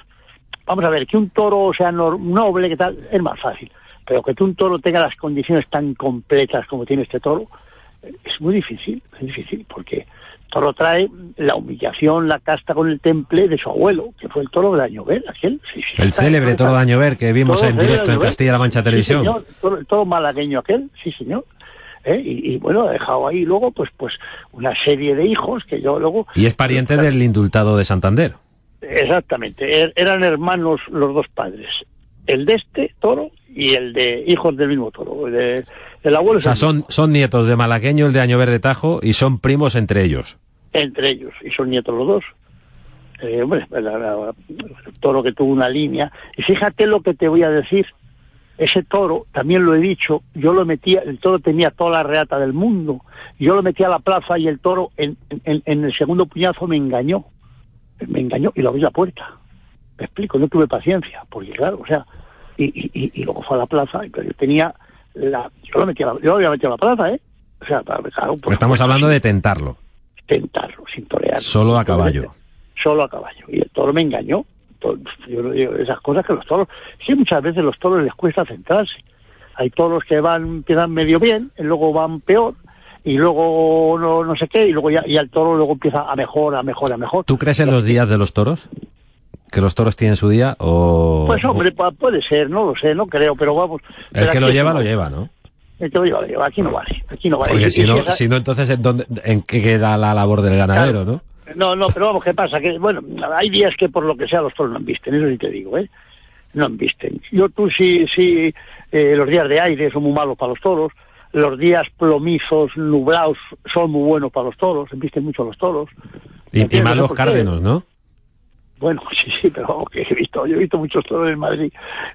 Vamos a ver, que un toro sea noble, que tal, es más fácil. Pero que un toro tenga las condiciones tan completas como tiene este toro, es muy difícil, es difícil, porque toro trae la humillación, la casta con el temple de su abuelo, que fue el toro de Añover, aquel. el célebre toro de Añover que vimos en directo en Castilla-La Mancha Televisión. señor, el toro malagueño aquel, sí señor. ¿Eh? Y, bueno, ha dejado ahí luego pues pues una serie de hijos que yo luego... Y es pariente del indultado de Santander. Exactamente, er, eran hermanos los dos padres, el de este toro y el de hijos del mismo toro, de, el abuelo... O sea, son, son nietos de Malagueño, el de Año Verde Tajo, y son primos entre ellos. Entre ellos, y son nietos los dos. Eh, hombre, el toro que tuvo una línea. Y fíjate lo que te voy a decir. Ese toro, también lo he dicho, yo lo metía, el toro tenía toda la reata del mundo. Yo lo metí a la plaza y el toro en, en, el segundo puñazo me engañó. Me engañó y lo abrí la puerta. Me explico, no tuve paciencia, porque claro, o sea, y, y, y luego fue a la plaza, pero yo tenía la, yo lo metí a la, yo lo había metido a la plaza, ¿eh? O sea, pues, Estamos hablando de tentarlo. Tentarlo, sin torear. Solo a caballo. Solo a caballo. Y el toro me engañó. Yo, esas cosas que los toros, sí, muchas veces los toros les cuesta centrarse. Hay toros que van, empiezan medio bien, y luego van peor, y luego no, no sé qué, y luego ya, y el toro luego empieza a mejor, a mejor, a mejor. ¿Tú crees en los días de los toros? ¿Que los toros tienen su día o...? Pues hombre, puede ser, no lo sé, no creo, pero vamos... El que lo lleva, lo lleva, ¿no? El que lo lleva, lo lleva, aquí no vale, aquí no vale. Porque si, no, si no, entonces, ¿en, dónde, ¿en qué queda la labor del ganadero, no? No, no, pero vamos, ¿qué pasa? Que, bueno, hay días que por lo que sea los toros no embisten, eso sí te digo, ¿eh? No embisten. Yo tú sí, sí, eh, los días de aire son muy malos para los toros, los días plomizos, nublados, son muy buenos para los toros, embisten mucho los toros. Y, y malos cárdenos, ¿no? Bueno, sí, sí, pero que he visto, yo he visto muchos toros en Madrid,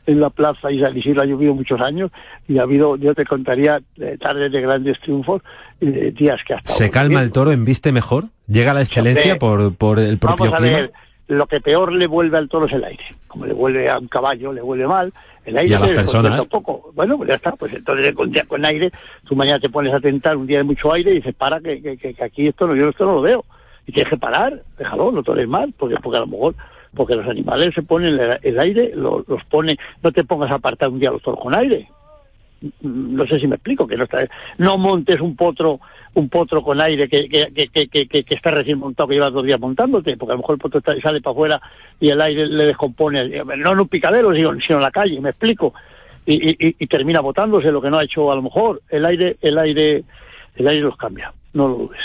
en la plaza y San Isidro ha llovido muchos años y ha habido, yo te contaría, eh, tardes de grandes triunfos eh, días que hasta ¿Se calma el toro, embiste mejor? ¿Llega a la excelencia por, por el propio Vamos a clima? ver, lo que peor le vuelve al toro es el aire. Como le vuelve a un caballo, le vuelve mal. El aire Y a las personas. un poco. Bueno, pues ya está. Pues entonces con, día con aire, tú mañana te pones a tentar un día de mucho aire y dices, para, que, que, que- que aquí esto no, yo esto no lo veo. Y tienes que parar, déjalo, no tores mal, porque, porque a lo mejor, porque los animales se ponen el, aire, lo- los pone, no te pongas a apartar un día los toros con aire. Mm, no sé si me explico, que no está, no montes un potro, un potro con aire que, que, que, que, que- está recién montado, que llevas dos días montándote, porque a lo mejor el potro sale para afuera y el aire le descompone, no en un picadero, sino, sino en la calle, me explico, y- y termina botándose lo que no ha hecho a lo mejor, el aire, el aire, el aire los cambia, no lo dudes.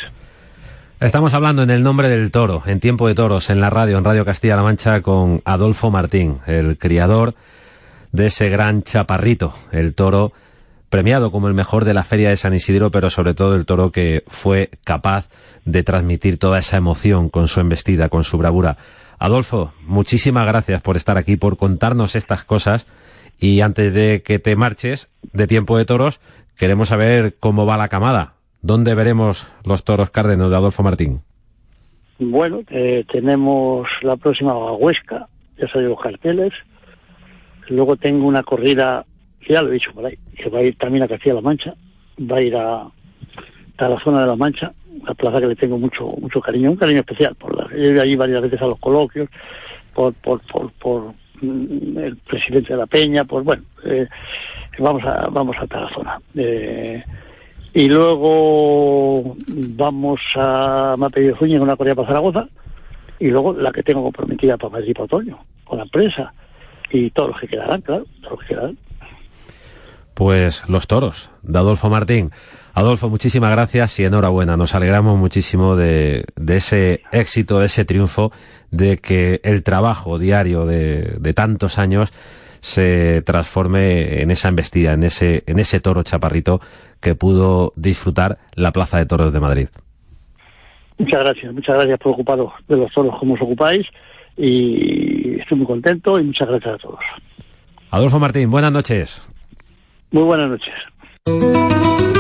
Estamos hablando en el nombre del toro, en tiempo de toros, en la radio, en Radio Castilla-La Mancha, con Adolfo Martín, el criador de ese gran chaparrito, el toro premiado como el mejor de la feria de San Isidro, pero sobre todo el toro que fue capaz de transmitir toda esa emoción con su embestida, con su bravura. Adolfo, muchísimas gracias por estar aquí, por contarnos estas cosas. Y antes de que te marches de tiempo de toros, queremos saber cómo va la camada. ¿Dónde veremos los toros cárdenos de Adolfo Martín? Bueno, eh, tenemos la próxima Huesca, ya salió los carteles. Luego tengo una corrida, ya lo he dicho por ahí, que va a ir también a Castilla-La Mancha, va a ir a, a la zona de La Mancha, una plaza que le tengo mucho mucho cariño, un cariño especial. Por la, he ido allí varias veces a los coloquios, por, por, por, mm, el presidente de la Peña, por bueno, eh, vamos a vamos a Tarazona. Eh, y luego vamos a, me ha Zúñiga una corrida para Zaragoza, y luego la que tengo comprometida para Madrid para Otoño, con la empresa, y todos los que quedarán, claro, todos los que quedarán. Pues los toros de Adolfo Martín. Adolfo, muchísimas gracias y enhorabuena. Nos alegramos muchísimo de, de ese éxito, de ese triunfo, de que el trabajo diario de, de tantos años se transforme en esa embestida, en ese, en ese toro chaparrito que pudo disfrutar la Plaza de Toros de Madrid. Muchas gracias, muchas gracias por ocuparos de los toros como os ocupáis, y estoy muy contento y muchas gracias a todos. Adolfo Martín, buenas noches. Muy buenas noches.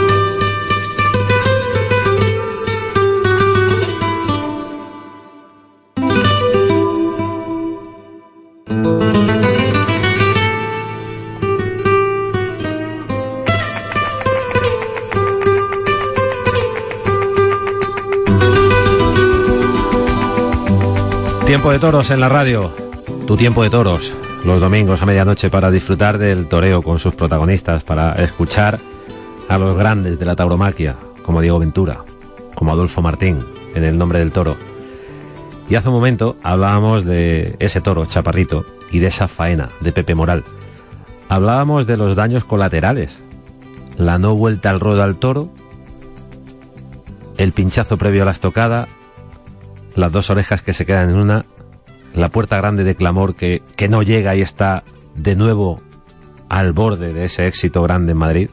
Tiempo de toros en la radio. Tu tiempo de toros. Los domingos a medianoche para disfrutar del toreo con sus protagonistas, para escuchar a los grandes de la tauromaquia, como Diego Ventura, como Adolfo Martín, en el nombre del toro. Y hace un momento hablábamos de ese toro, Chaparrito, y de esa faena de Pepe Moral. Hablábamos de los daños colaterales, la no vuelta al ruedo al toro, el pinchazo previo a la estocada, las dos orejas que se quedan en una, la puerta grande de clamor que, que no llega y está de nuevo al borde de ese éxito grande en Madrid.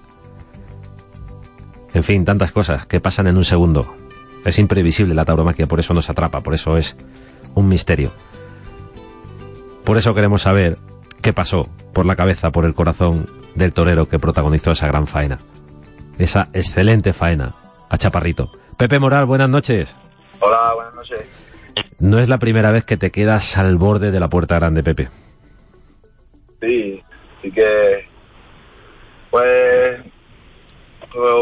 En fin, tantas cosas que pasan en un segundo. Es imprevisible la tauromaquia, por eso nos atrapa, por eso es un misterio. Por eso queremos saber qué pasó por la cabeza, por el corazón del torero que protagonizó esa gran faena. Esa excelente faena a Chaparrito. Pepe Moral, buenas noches. Hola, buenas noches. No es la primera vez que te quedas al borde de la puerta grande, Pepe. Sí, sí que, pues,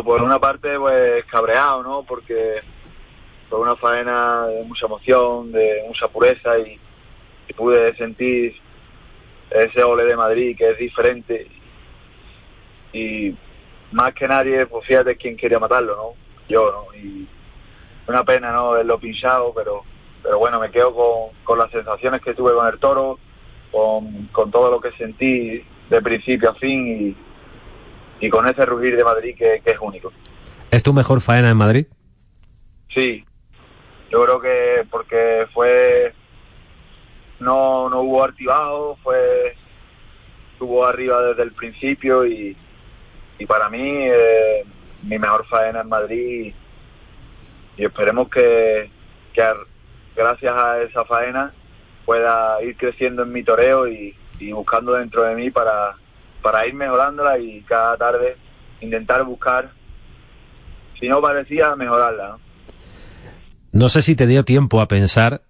por una parte, pues cabreado, ¿no? Porque fue una faena de mucha emoción, de mucha pureza y, y pude sentir ese ole de Madrid que es diferente y más que nadie, pues fíjate quién quería matarlo, ¿no? Yo, ¿no? Y una pena, ¿no? Verlo pinchado, pero pero bueno, me quedo con, con las sensaciones que tuve con el toro, con, con todo lo que sentí de principio a fin y, y con ese rugir de Madrid que, que es único. ¿Es tu mejor faena en Madrid? Sí, yo creo que porque fue no no hubo artibajo, fue estuvo arriba desde el principio y, y para mí eh, mi mejor faena en Madrid y esperemos que, gracias a esa faena pueda ir creciendo en mi toreo y, y buscando dentro de mí para, para ir mejorándola y cada tarde intentar buscar si no parecía, mejorarla. ¿no? No sé si te dio tiempo a pensar,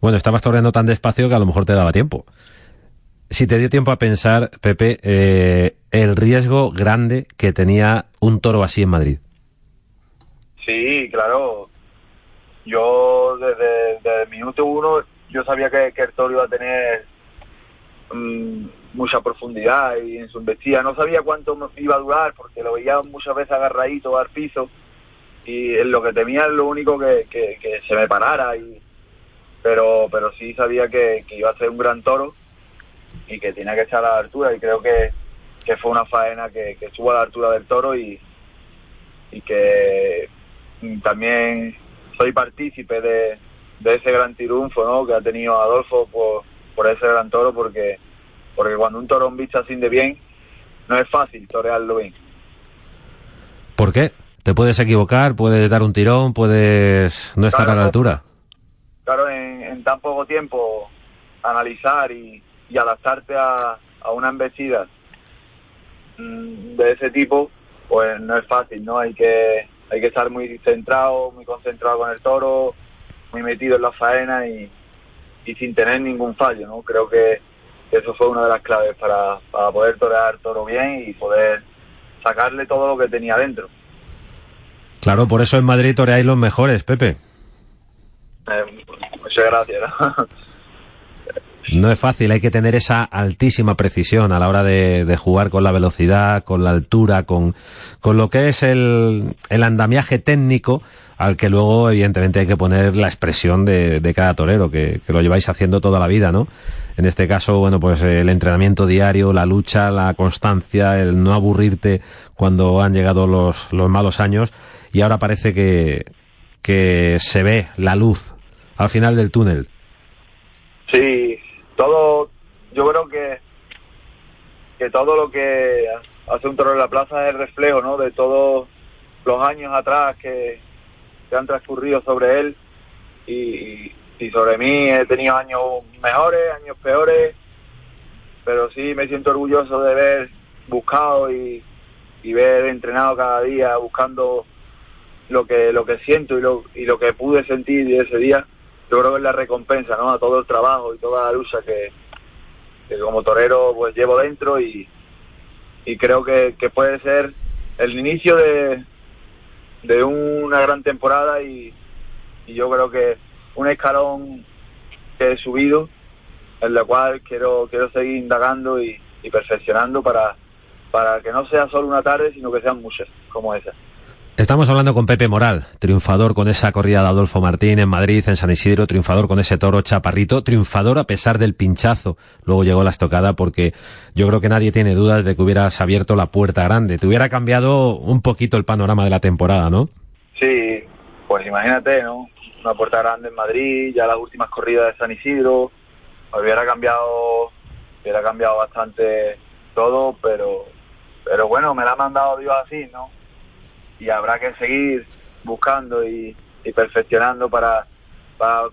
bueno, estabas toreando tan despacio que a lo mejor te daba tiempo. Si te dio tiempo a pensar, Pepe, eh, el riesgo grande que tenía un toro así en Madrid. Sí, claro. Yo desde, el minuto uno yo sabía que, que el toro iba a tener mm, mucha profundidad y en su embestida. No sabía cuánto iba a durar porque lo veía muchas veces agarradito al piso y lo que temía es lo único que, que, que se me parara. Y, pero, pero sí sabía que, que iba a ser un gran toro y que tenía que estar a la altura y creo que, que fue una faena que, que estuvo a la altura del toro y, y que mm, también soy partícipe de, de ese gran triunfo ¿no? que ha tenido Adolfo por, por ese gran toro porque porque cuando un toro vista así de bien no es fácil torearlo bien ¿Por qué? Te puedes equivocar, puedes dar un tirón, puedes no estar Claro, a la altura. claro en, en tan poco tiempo analizar y, y adaptarte a, a una embestida mm, de ese tipo pues no es fácil no hay que hay que estar muy centrado muy concentrado con el toro muy metido en la faena y, y sin tener ningún fallo no creo que eso fue una de las claves para, para poder torear toro bien y poder sacarle todo lo que tenía dentro Claro, por eso en Madrid toreáis los mejores, Pepe. Eh, muchas gracias ¿no? No es fácil, hay que tener esa altísima precisión a la hora de, de jugar con la velocidad, con la altura, con, con lo que es el, el andamiaje técnico al que luego evidentemente hay que poner la expresión de, de cada torero, que, que lo lleváis haciendo toda la vida, ¿no? En este caso, bueno, pues el entrenamiento diario, la lucha, la constancia, el no aburrirte cuando han llegado los, los malos años y ahora parece que, que se ve la luz al final del túnel. Sí, todo, yo creo que que todo lo que hace un toro en la plaza es el reflejo, ¿no? De todos los años atrás que, que han transcurrido sobre él y, y sobre mí he tenido años mejores, años peores, pero sí me siento orgulloso de haber buscado y, y ver entrenado cada día buscando lo que lo que siento y lo, y lo que pude sentir ese día yo creo que es la recompensa ¿no? a todo el trabajo y toda la lucha que, como torero pues llevo dentro y, creo que, puede ser el inicio de, de una gran temporada y, y yo creo que un escalón que he subido en la cual quiero quiero seguir indagando y, y perfeccionando para, para que no sea solo una tarde sino que sean muchas como esa. Estamos hablando con Pepe Moral, triunfador con esa corrida de Adolfo Martín en Madrid, en San Isidro, triunfador con ese toro chaparrito, triunfador a pesar del pinchazo. Luego llegó la estocada porque yo creo que nadie tiene dudas de que hubieras abierto la puerta grande. Te hubiera cambiado un poquito el panorama de la temporada, ¿no? Sí, pues imagínate, ¿no? Una puerta grande en Madrid, ya las últimas corridas de San Isidro, hubiera cambiado, hubiera cambiado bastante todo, pero, pero bueno, me la ha mandado Dios así, ¿no? Y habrá que seguir buscando y, perfeccionando para,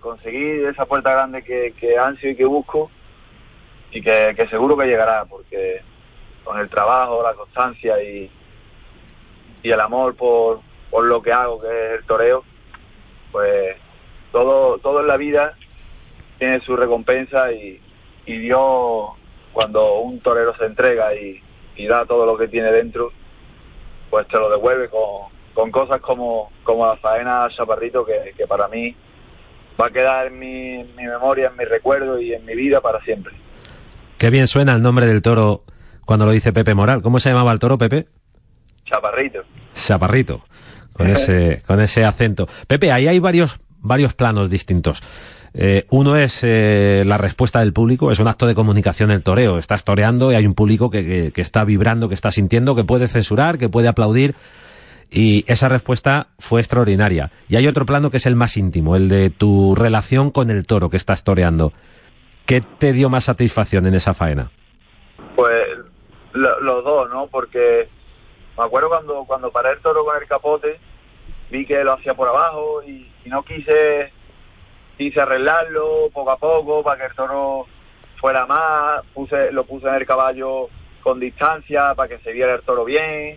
conseguir esa puerta grande que, que ansio y que busco y que, que seguro que llegará, porque con el trabajo, la constancia y, y el amor por, por lo que hago, que es el toreo, pues todo, todo en la vida tiene su recompensa y, y Dios, cuando un torero se entrega y, y da todo lo que tiene dentro, pues te lo devuelve con, con cosas como, como la faena Chaparrito, que, que para mí va a quedar en mi, en mi memoria, en mi recuerdo y en mi vida para siempre. Qué bien suena el nombre del toro cuando lo dice Pepe Moral. ¿Cómo se llamaba el toro, Pepe? Chaparrito. Chaparrito, con ese, con ese acento. Pepe, ahí hay varios, varios planos distintos. Eh, uno es eh, la respuesta del público, es un acto de comunicación el toreo. Estás toreando y hay un público que, que, está vibrando, que está sintiendo, que puede censurar, que puede aplaudir. Y esa respuesta fue extraordinaria. Y hay otro plano que es el más íntimo, el de tu relación con el toro que estás toreando. ¿Qué te dio más satisfacción en esa faena? Pues lo- los dos, ¿no? Porque me acuerdo cuando, cuando paré el toro con el capote, vi que lo hacía por abajo y no quise, quise arreglarlo poco a poco para que el toro fuera más, puse, lo puse en el caballo con distancia para que se viera el toro bien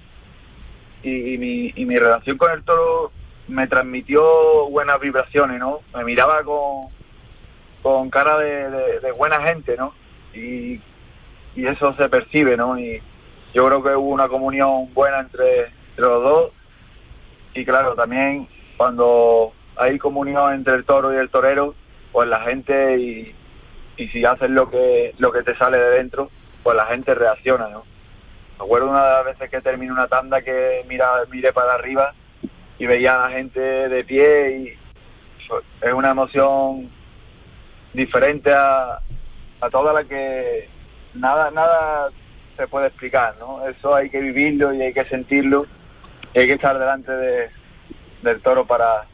y, mi, y mi relación con el toro me transmitió buenas vibraciones, ¿no? Me miraba con, con cara de, buena gente, ¿no? Y, y eso se percibe, ¿no? Y yo creo que hubo una comunión buena entre los dos. Y claro, también cuando hay comunión entre el toro y el torero, pues la gente y, y si haces lo que lo que te sale de dentro, pues la gente reacciona, ¿no? Me acuerdo una de las veces que terminé una tanda que mira, miré para arriba y veía a la gente de pie y es una emoción diferente a, a toda la que nada nada se puede explicar, ¿no? Eso hay que vivirlo y hay que sentirlo y hay que estar delante de, del toro para,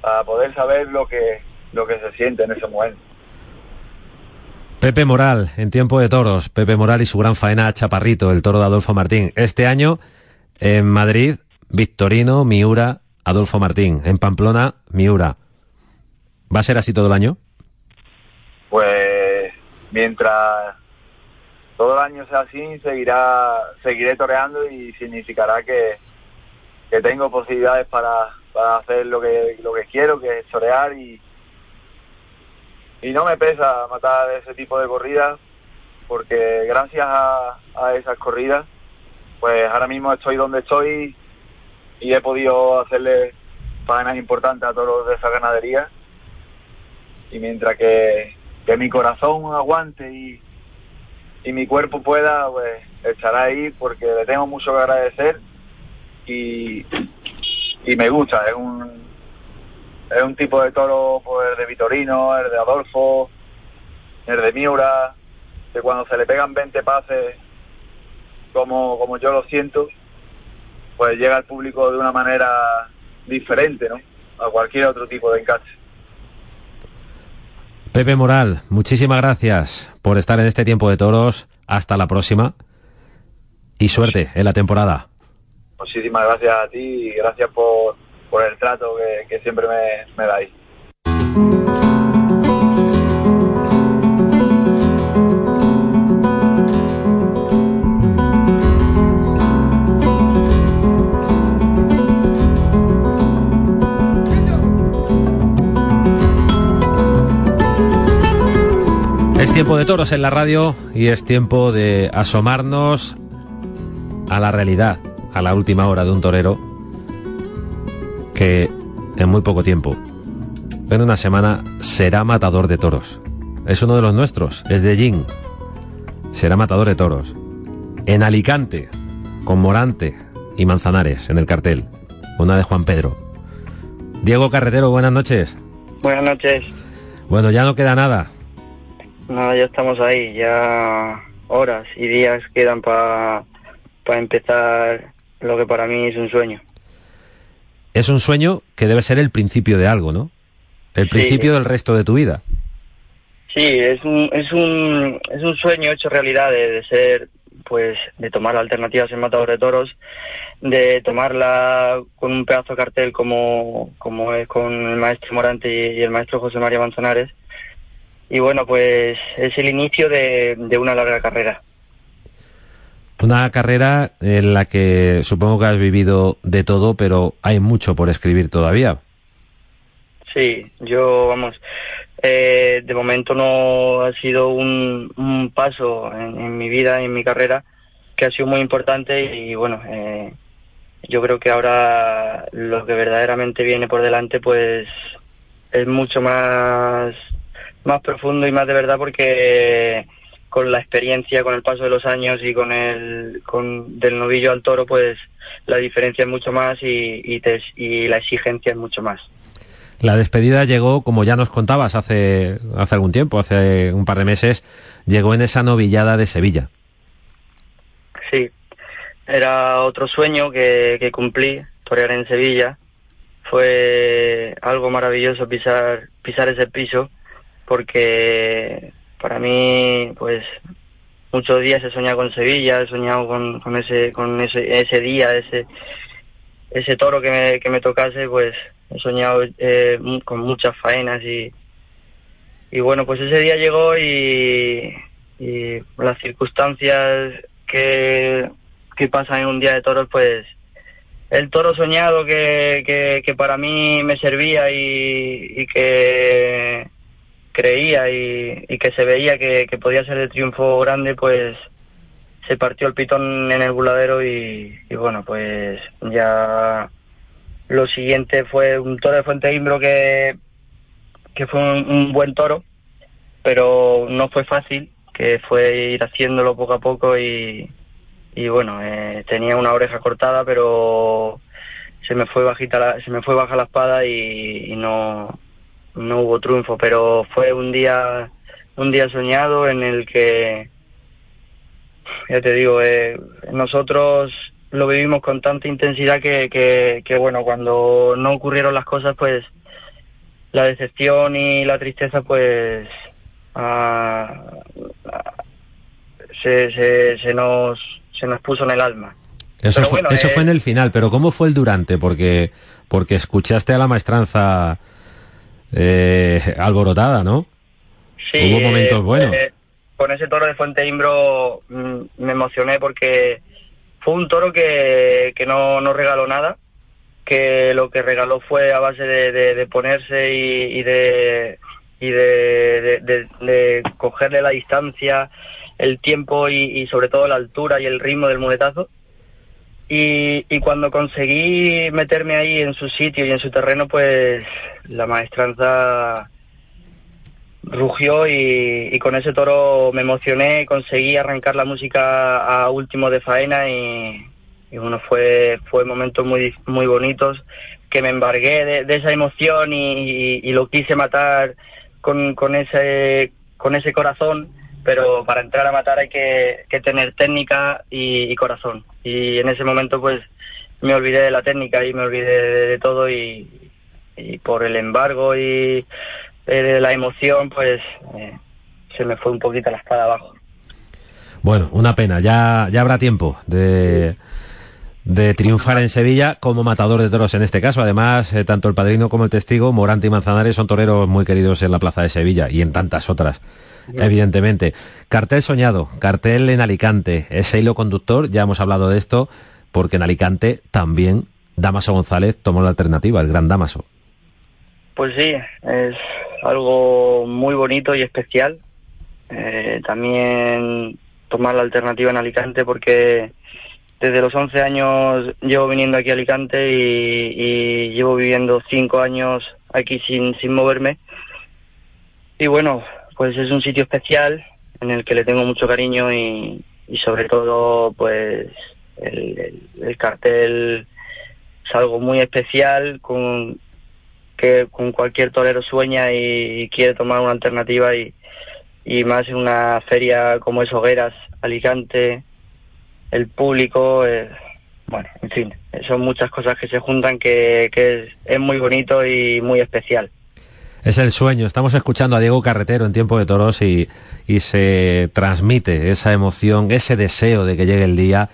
para poder saber lo que lo que se siente en ese momento. Pepe Moral, en tiempo de toros. Pepe Moral y su gran faena Chaparrito, el toro de Adolfo Martín. Este año, en Madrid, Victorino, Miura, Adolfo Martín. En Pamplona, Miura. ¿Va a ser así todo el año? Pues mientras todo el año sea así, seguirá seguiré toreando y significará que, que tengo posibilidades para, para hacer lo que lo que quiero, que es torear y y no me pesa matar ese tipo de corridas porque gracias a, a esas corridas pues ahora mismo estoy donde estoy y he podido hacerle faenas importantes a todos de esa ganadería. Y mientras que, que mi corazón aguante y, y mi cuerpo pueda pues estará ahí porque le tengo mucho que agradecer y, y me gusta es un es un tipo de toro pues el de Vitorino el de Adolfo el de Miura que cuando se le pegan 20 pases como como yo lo siento pues llega al público de una manera diferente no a cualquier otro tipo de encaje Pepe Moral, muchísimas gracias por estar en este tiempo de toros. Hasta la próxima. Y suerte en la temporada. Muchísimas gracias a ti y gracias por, por el trato que, siempre me, me dais. Es tiempo de toros en la radio y es tiempo de asomarnos a la realidad, a la última hora de un torero que en muy poco tiempo, en una semana, será matador de toros. Es uno de los nuestros, es de Jin. Será matador de toros. En Alicante, con Morante y Manzanares en el cartel. Una de Juan Pedro. Diego Carretero, buenas noches. Buenas noches. Bueno, ya no queda nada. Nada, ya estamos ahí, ya horas y días quedan para empezar lo que para mí es un sueño. Es un sueño que debe ser el principio de algo, ¿no? El principio del resto de tu vida. Sí, es un, es un, es un sueño hecho realidad de, de ser, pues, de tomar alternativas en Matador de Toros, de tomarla con un pedazo de cartel como, como es con el maestro Morante y, y el maestro José María Manzanares. Y bueno, pues es el inicio de, de una larga carrera. Una carrera en la que supongo que has vivido de todo, pero hay mucho por escribir todavía. Sí, yo, vamos, eh, de momento no ha sido un, un paso en, en mi vida, en mi carrera, que ha sido muy importante y bueno, eh, yo creo que ahora lo que verdaderamente viene por delante pues es mucho más, más profundo y más de verdad porque con la experiencia, con el paso de los años y con el con del novillo al toro, pues la diferencia es mucho más y, y, te- y la exigencia es mucho más. La despedida llegó, como ya nos contabas hace, hace algún tiempo, hace un par de meses, llegó en esa novillada de Sevilla. Sí, era otro sueño que, que cumplí, torear en Sevilla. Fue algo maravilloso pisar, pisar ese piso, porque para mí, pues, muchos días he soñado con Sevilla, he soñado con, con ese, con ese, ese día, ese, ese toro que me, que me tocase, pues, he soñado eh, con muchas faenas y, y bueno, pues ese día llegó y, y las circunstancias que, que pasan en un día de toros, pues el toro soñado que, que, para mí me servía y que creía y, y que se veía que, podía ser el triunfo grande, pues se partió el pitón en el buladero y, bueno, pues ya lo siguiente fue un toro de Fuente Imbro que, que fue un, buen toro, pero no fue fácil, que fue ir haciéndolo poco a poco y, bueno, eh, tenía una oreja cortada, pero se me fue bajita la, se me fue baja la espada y no, no hubo triunfo, pero fue un día un día soñado en el que ya te digo, eh, nosotros lo vivimos con tanta intensidad que, que, que, bueno, cuando no ocurrieron las cosas, pues la decepción y la tristeza, pues ah, se, se, se nos se nos puso en el alma. Eso, fue, eso eh, fue en el final, pero ¿cómo fue el durante? Porque, porque escuchaste a la maestranza eh, alborotada, ¿no? Sí, Hubo momentos eh, buenos. eh, con ese toro de Fuente Imbro mm, me emocioné porque fue un toro que, que no, no regaló nada, que lo que regaló fue a base de, de- de ponerse y, y de y de, de- de- de cogerle la distancia, el tiempo y, y sobre todo la altura y el ritmo del muletazo. Y, cuando conseguí meterme ahí en su sitio y en su terreno, pues la maestranza rugió y, con ese toro me emocioné, conseguí arrancar la música a último de faena y, bueno, fue, fue momentos muy, muy bonitos que me embargué de, esa emoción y, lo quise matar con, con ese, con ese corazón, pero para entrar a matar hay que, tener técnica y corazón. Y en ese momento pues me olvidé de la técnica y me olvidé de, de todo y, por el embargo y eh, la emoción pues eh, se me fue un poquito la espada abajo. Bueno, una pena. Ya, ya habrá tiempo de, de triunfar en Sevilla como matador de toros en este caso. Además, eh, tanto el padrino como el testigo, Morante y Manzanares, son toreros muy queridos en la plaza de Sevilla y en tantas otras, evidentemente. Cartel soñado, cartel en Alicante, ese hilo conductor, ya hemos hablado de esto, porque en Alicante también Damaso González tomó la alternativa, el gran Damaso. Pues sí, es algo muy bonito y especial. Eh, también tomar la alternativa en Alicante porque desde los 11 años llevo viniendo aquí a Alicante y, y llevo viviendo 5 años aquí sin, sin moverme. Y bueno, pues es un sitio especial en el que le tengo mucho cariño y, sobre todo pues el, el- el cartel es algo muy especial con que con cualquier torero sueña y, quiere tomar una alternativa y, más en una feria como es Hogueras, Alicante, el público, eh, bueno, en fin, son muchas cosas que se juntan que, que es muy bonito y muy especial. Es el sueño. Estamos escuchando a Diego Carretero en Tiempo de Toros y, y se transmite esa emoción, ese deseo de que llegue el día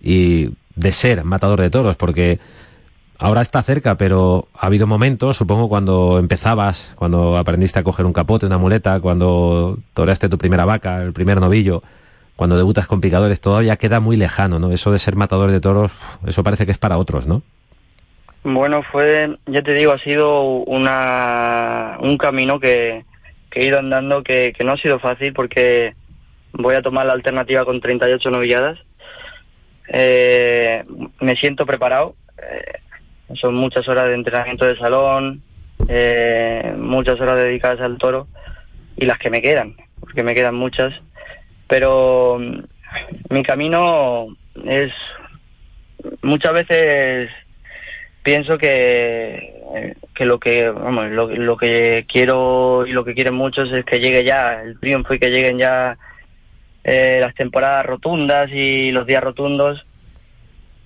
y de ser matador de toros, porque ahora está cerca, pero ha habido momentos, supongo, cuando empezabas, cuando aprendiste a coger un capote, una muleta, cuando toreaste tu primera vaca, el primer novillo, cuando debutas con picadores, todavía queda muy lejano, ¿no? Eso de ser matador de toros, eso parece que es para otros, ¿no? Bueno, fue, ya te digo, ha sido una, un camino que, que he ido andando que, que no ha sido fácil porque voy a tomar la alternativa con 38 novilladas. Eh, me siento preparado. eh, son muchas horas de entrenamiento de salón, eh, muchas horas dedicadas al toro y las que me quedan, porque me quedan muchas. Pero mm, mi camino es muchas veces pienso que, que lo que vamos, lo, lo que quiero y lo que quieren muchos es que llegue ya el triunfo y que lleguen ya eh, las temporadas rotundas y los días rotundos.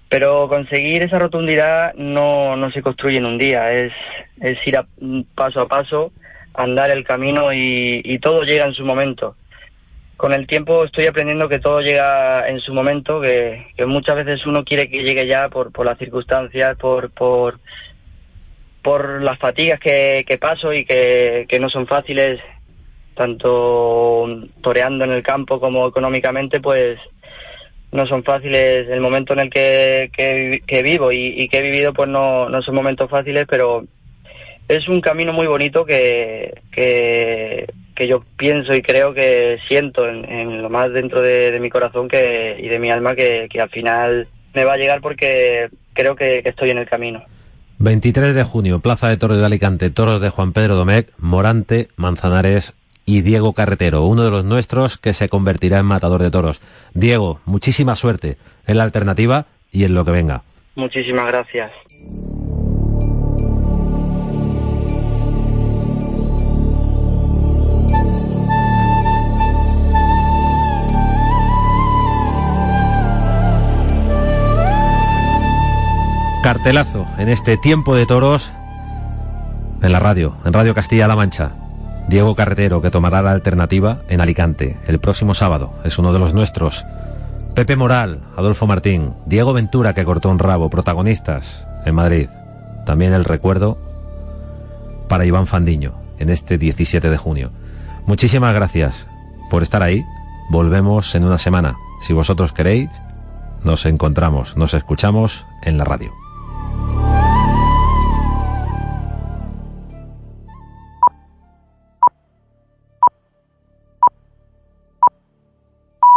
Pero conseguir esa rotundidad no, no se construye en un día es, es ir a- paso a paso andar el camino y todo llega en su momento con el tiempo estoy aprendiendo que todo llega en su momento, que, muchas veces uno quiere que llegue ya por, las circunstancias, por, por, las fatigas que, paso y que, no son fáciles, tanto toreando en el campo como económicamente, pues no son fáciles. El momento en el que, que, vivo y, que he vivido, pues no, no son momentos fáciles, pero es un camino muy bonito que, que yo pienso y creo que siento en, en lo más dentro de, de, mi corazón que, y de mi alma que, que, al final me va a llegar porque creo que, que estoy en el camino. 23 de junio, Plaza de Toros de Alicante, Toros de Juan Pedro Domecq, Morante, Manzanares y Diego Carretero, uno de los nuestros que se convertirá en matador de toros. Diego, muchísima suerte en la alternativa y en lo que venga. Muchísimas gracias. Cartelazo en este tiempo de toros en la radio, en Radio Castilla-La Mancha. Diego Carretero, que tomará la alternativa en Alicante el próximo sábado. Es uno de los nuestros. Pepe Moral, Adolfo Martín, Diego Ventura, que cortó un rabo, protagonistas en Madrid. También el recuerdo para Iván Fandiño en este 17 de junio. Muchísimas gracias por estar ahí. Volvemos en una semana. Si vosotros queréis, nos encontramos, nos escuchamos en la radio.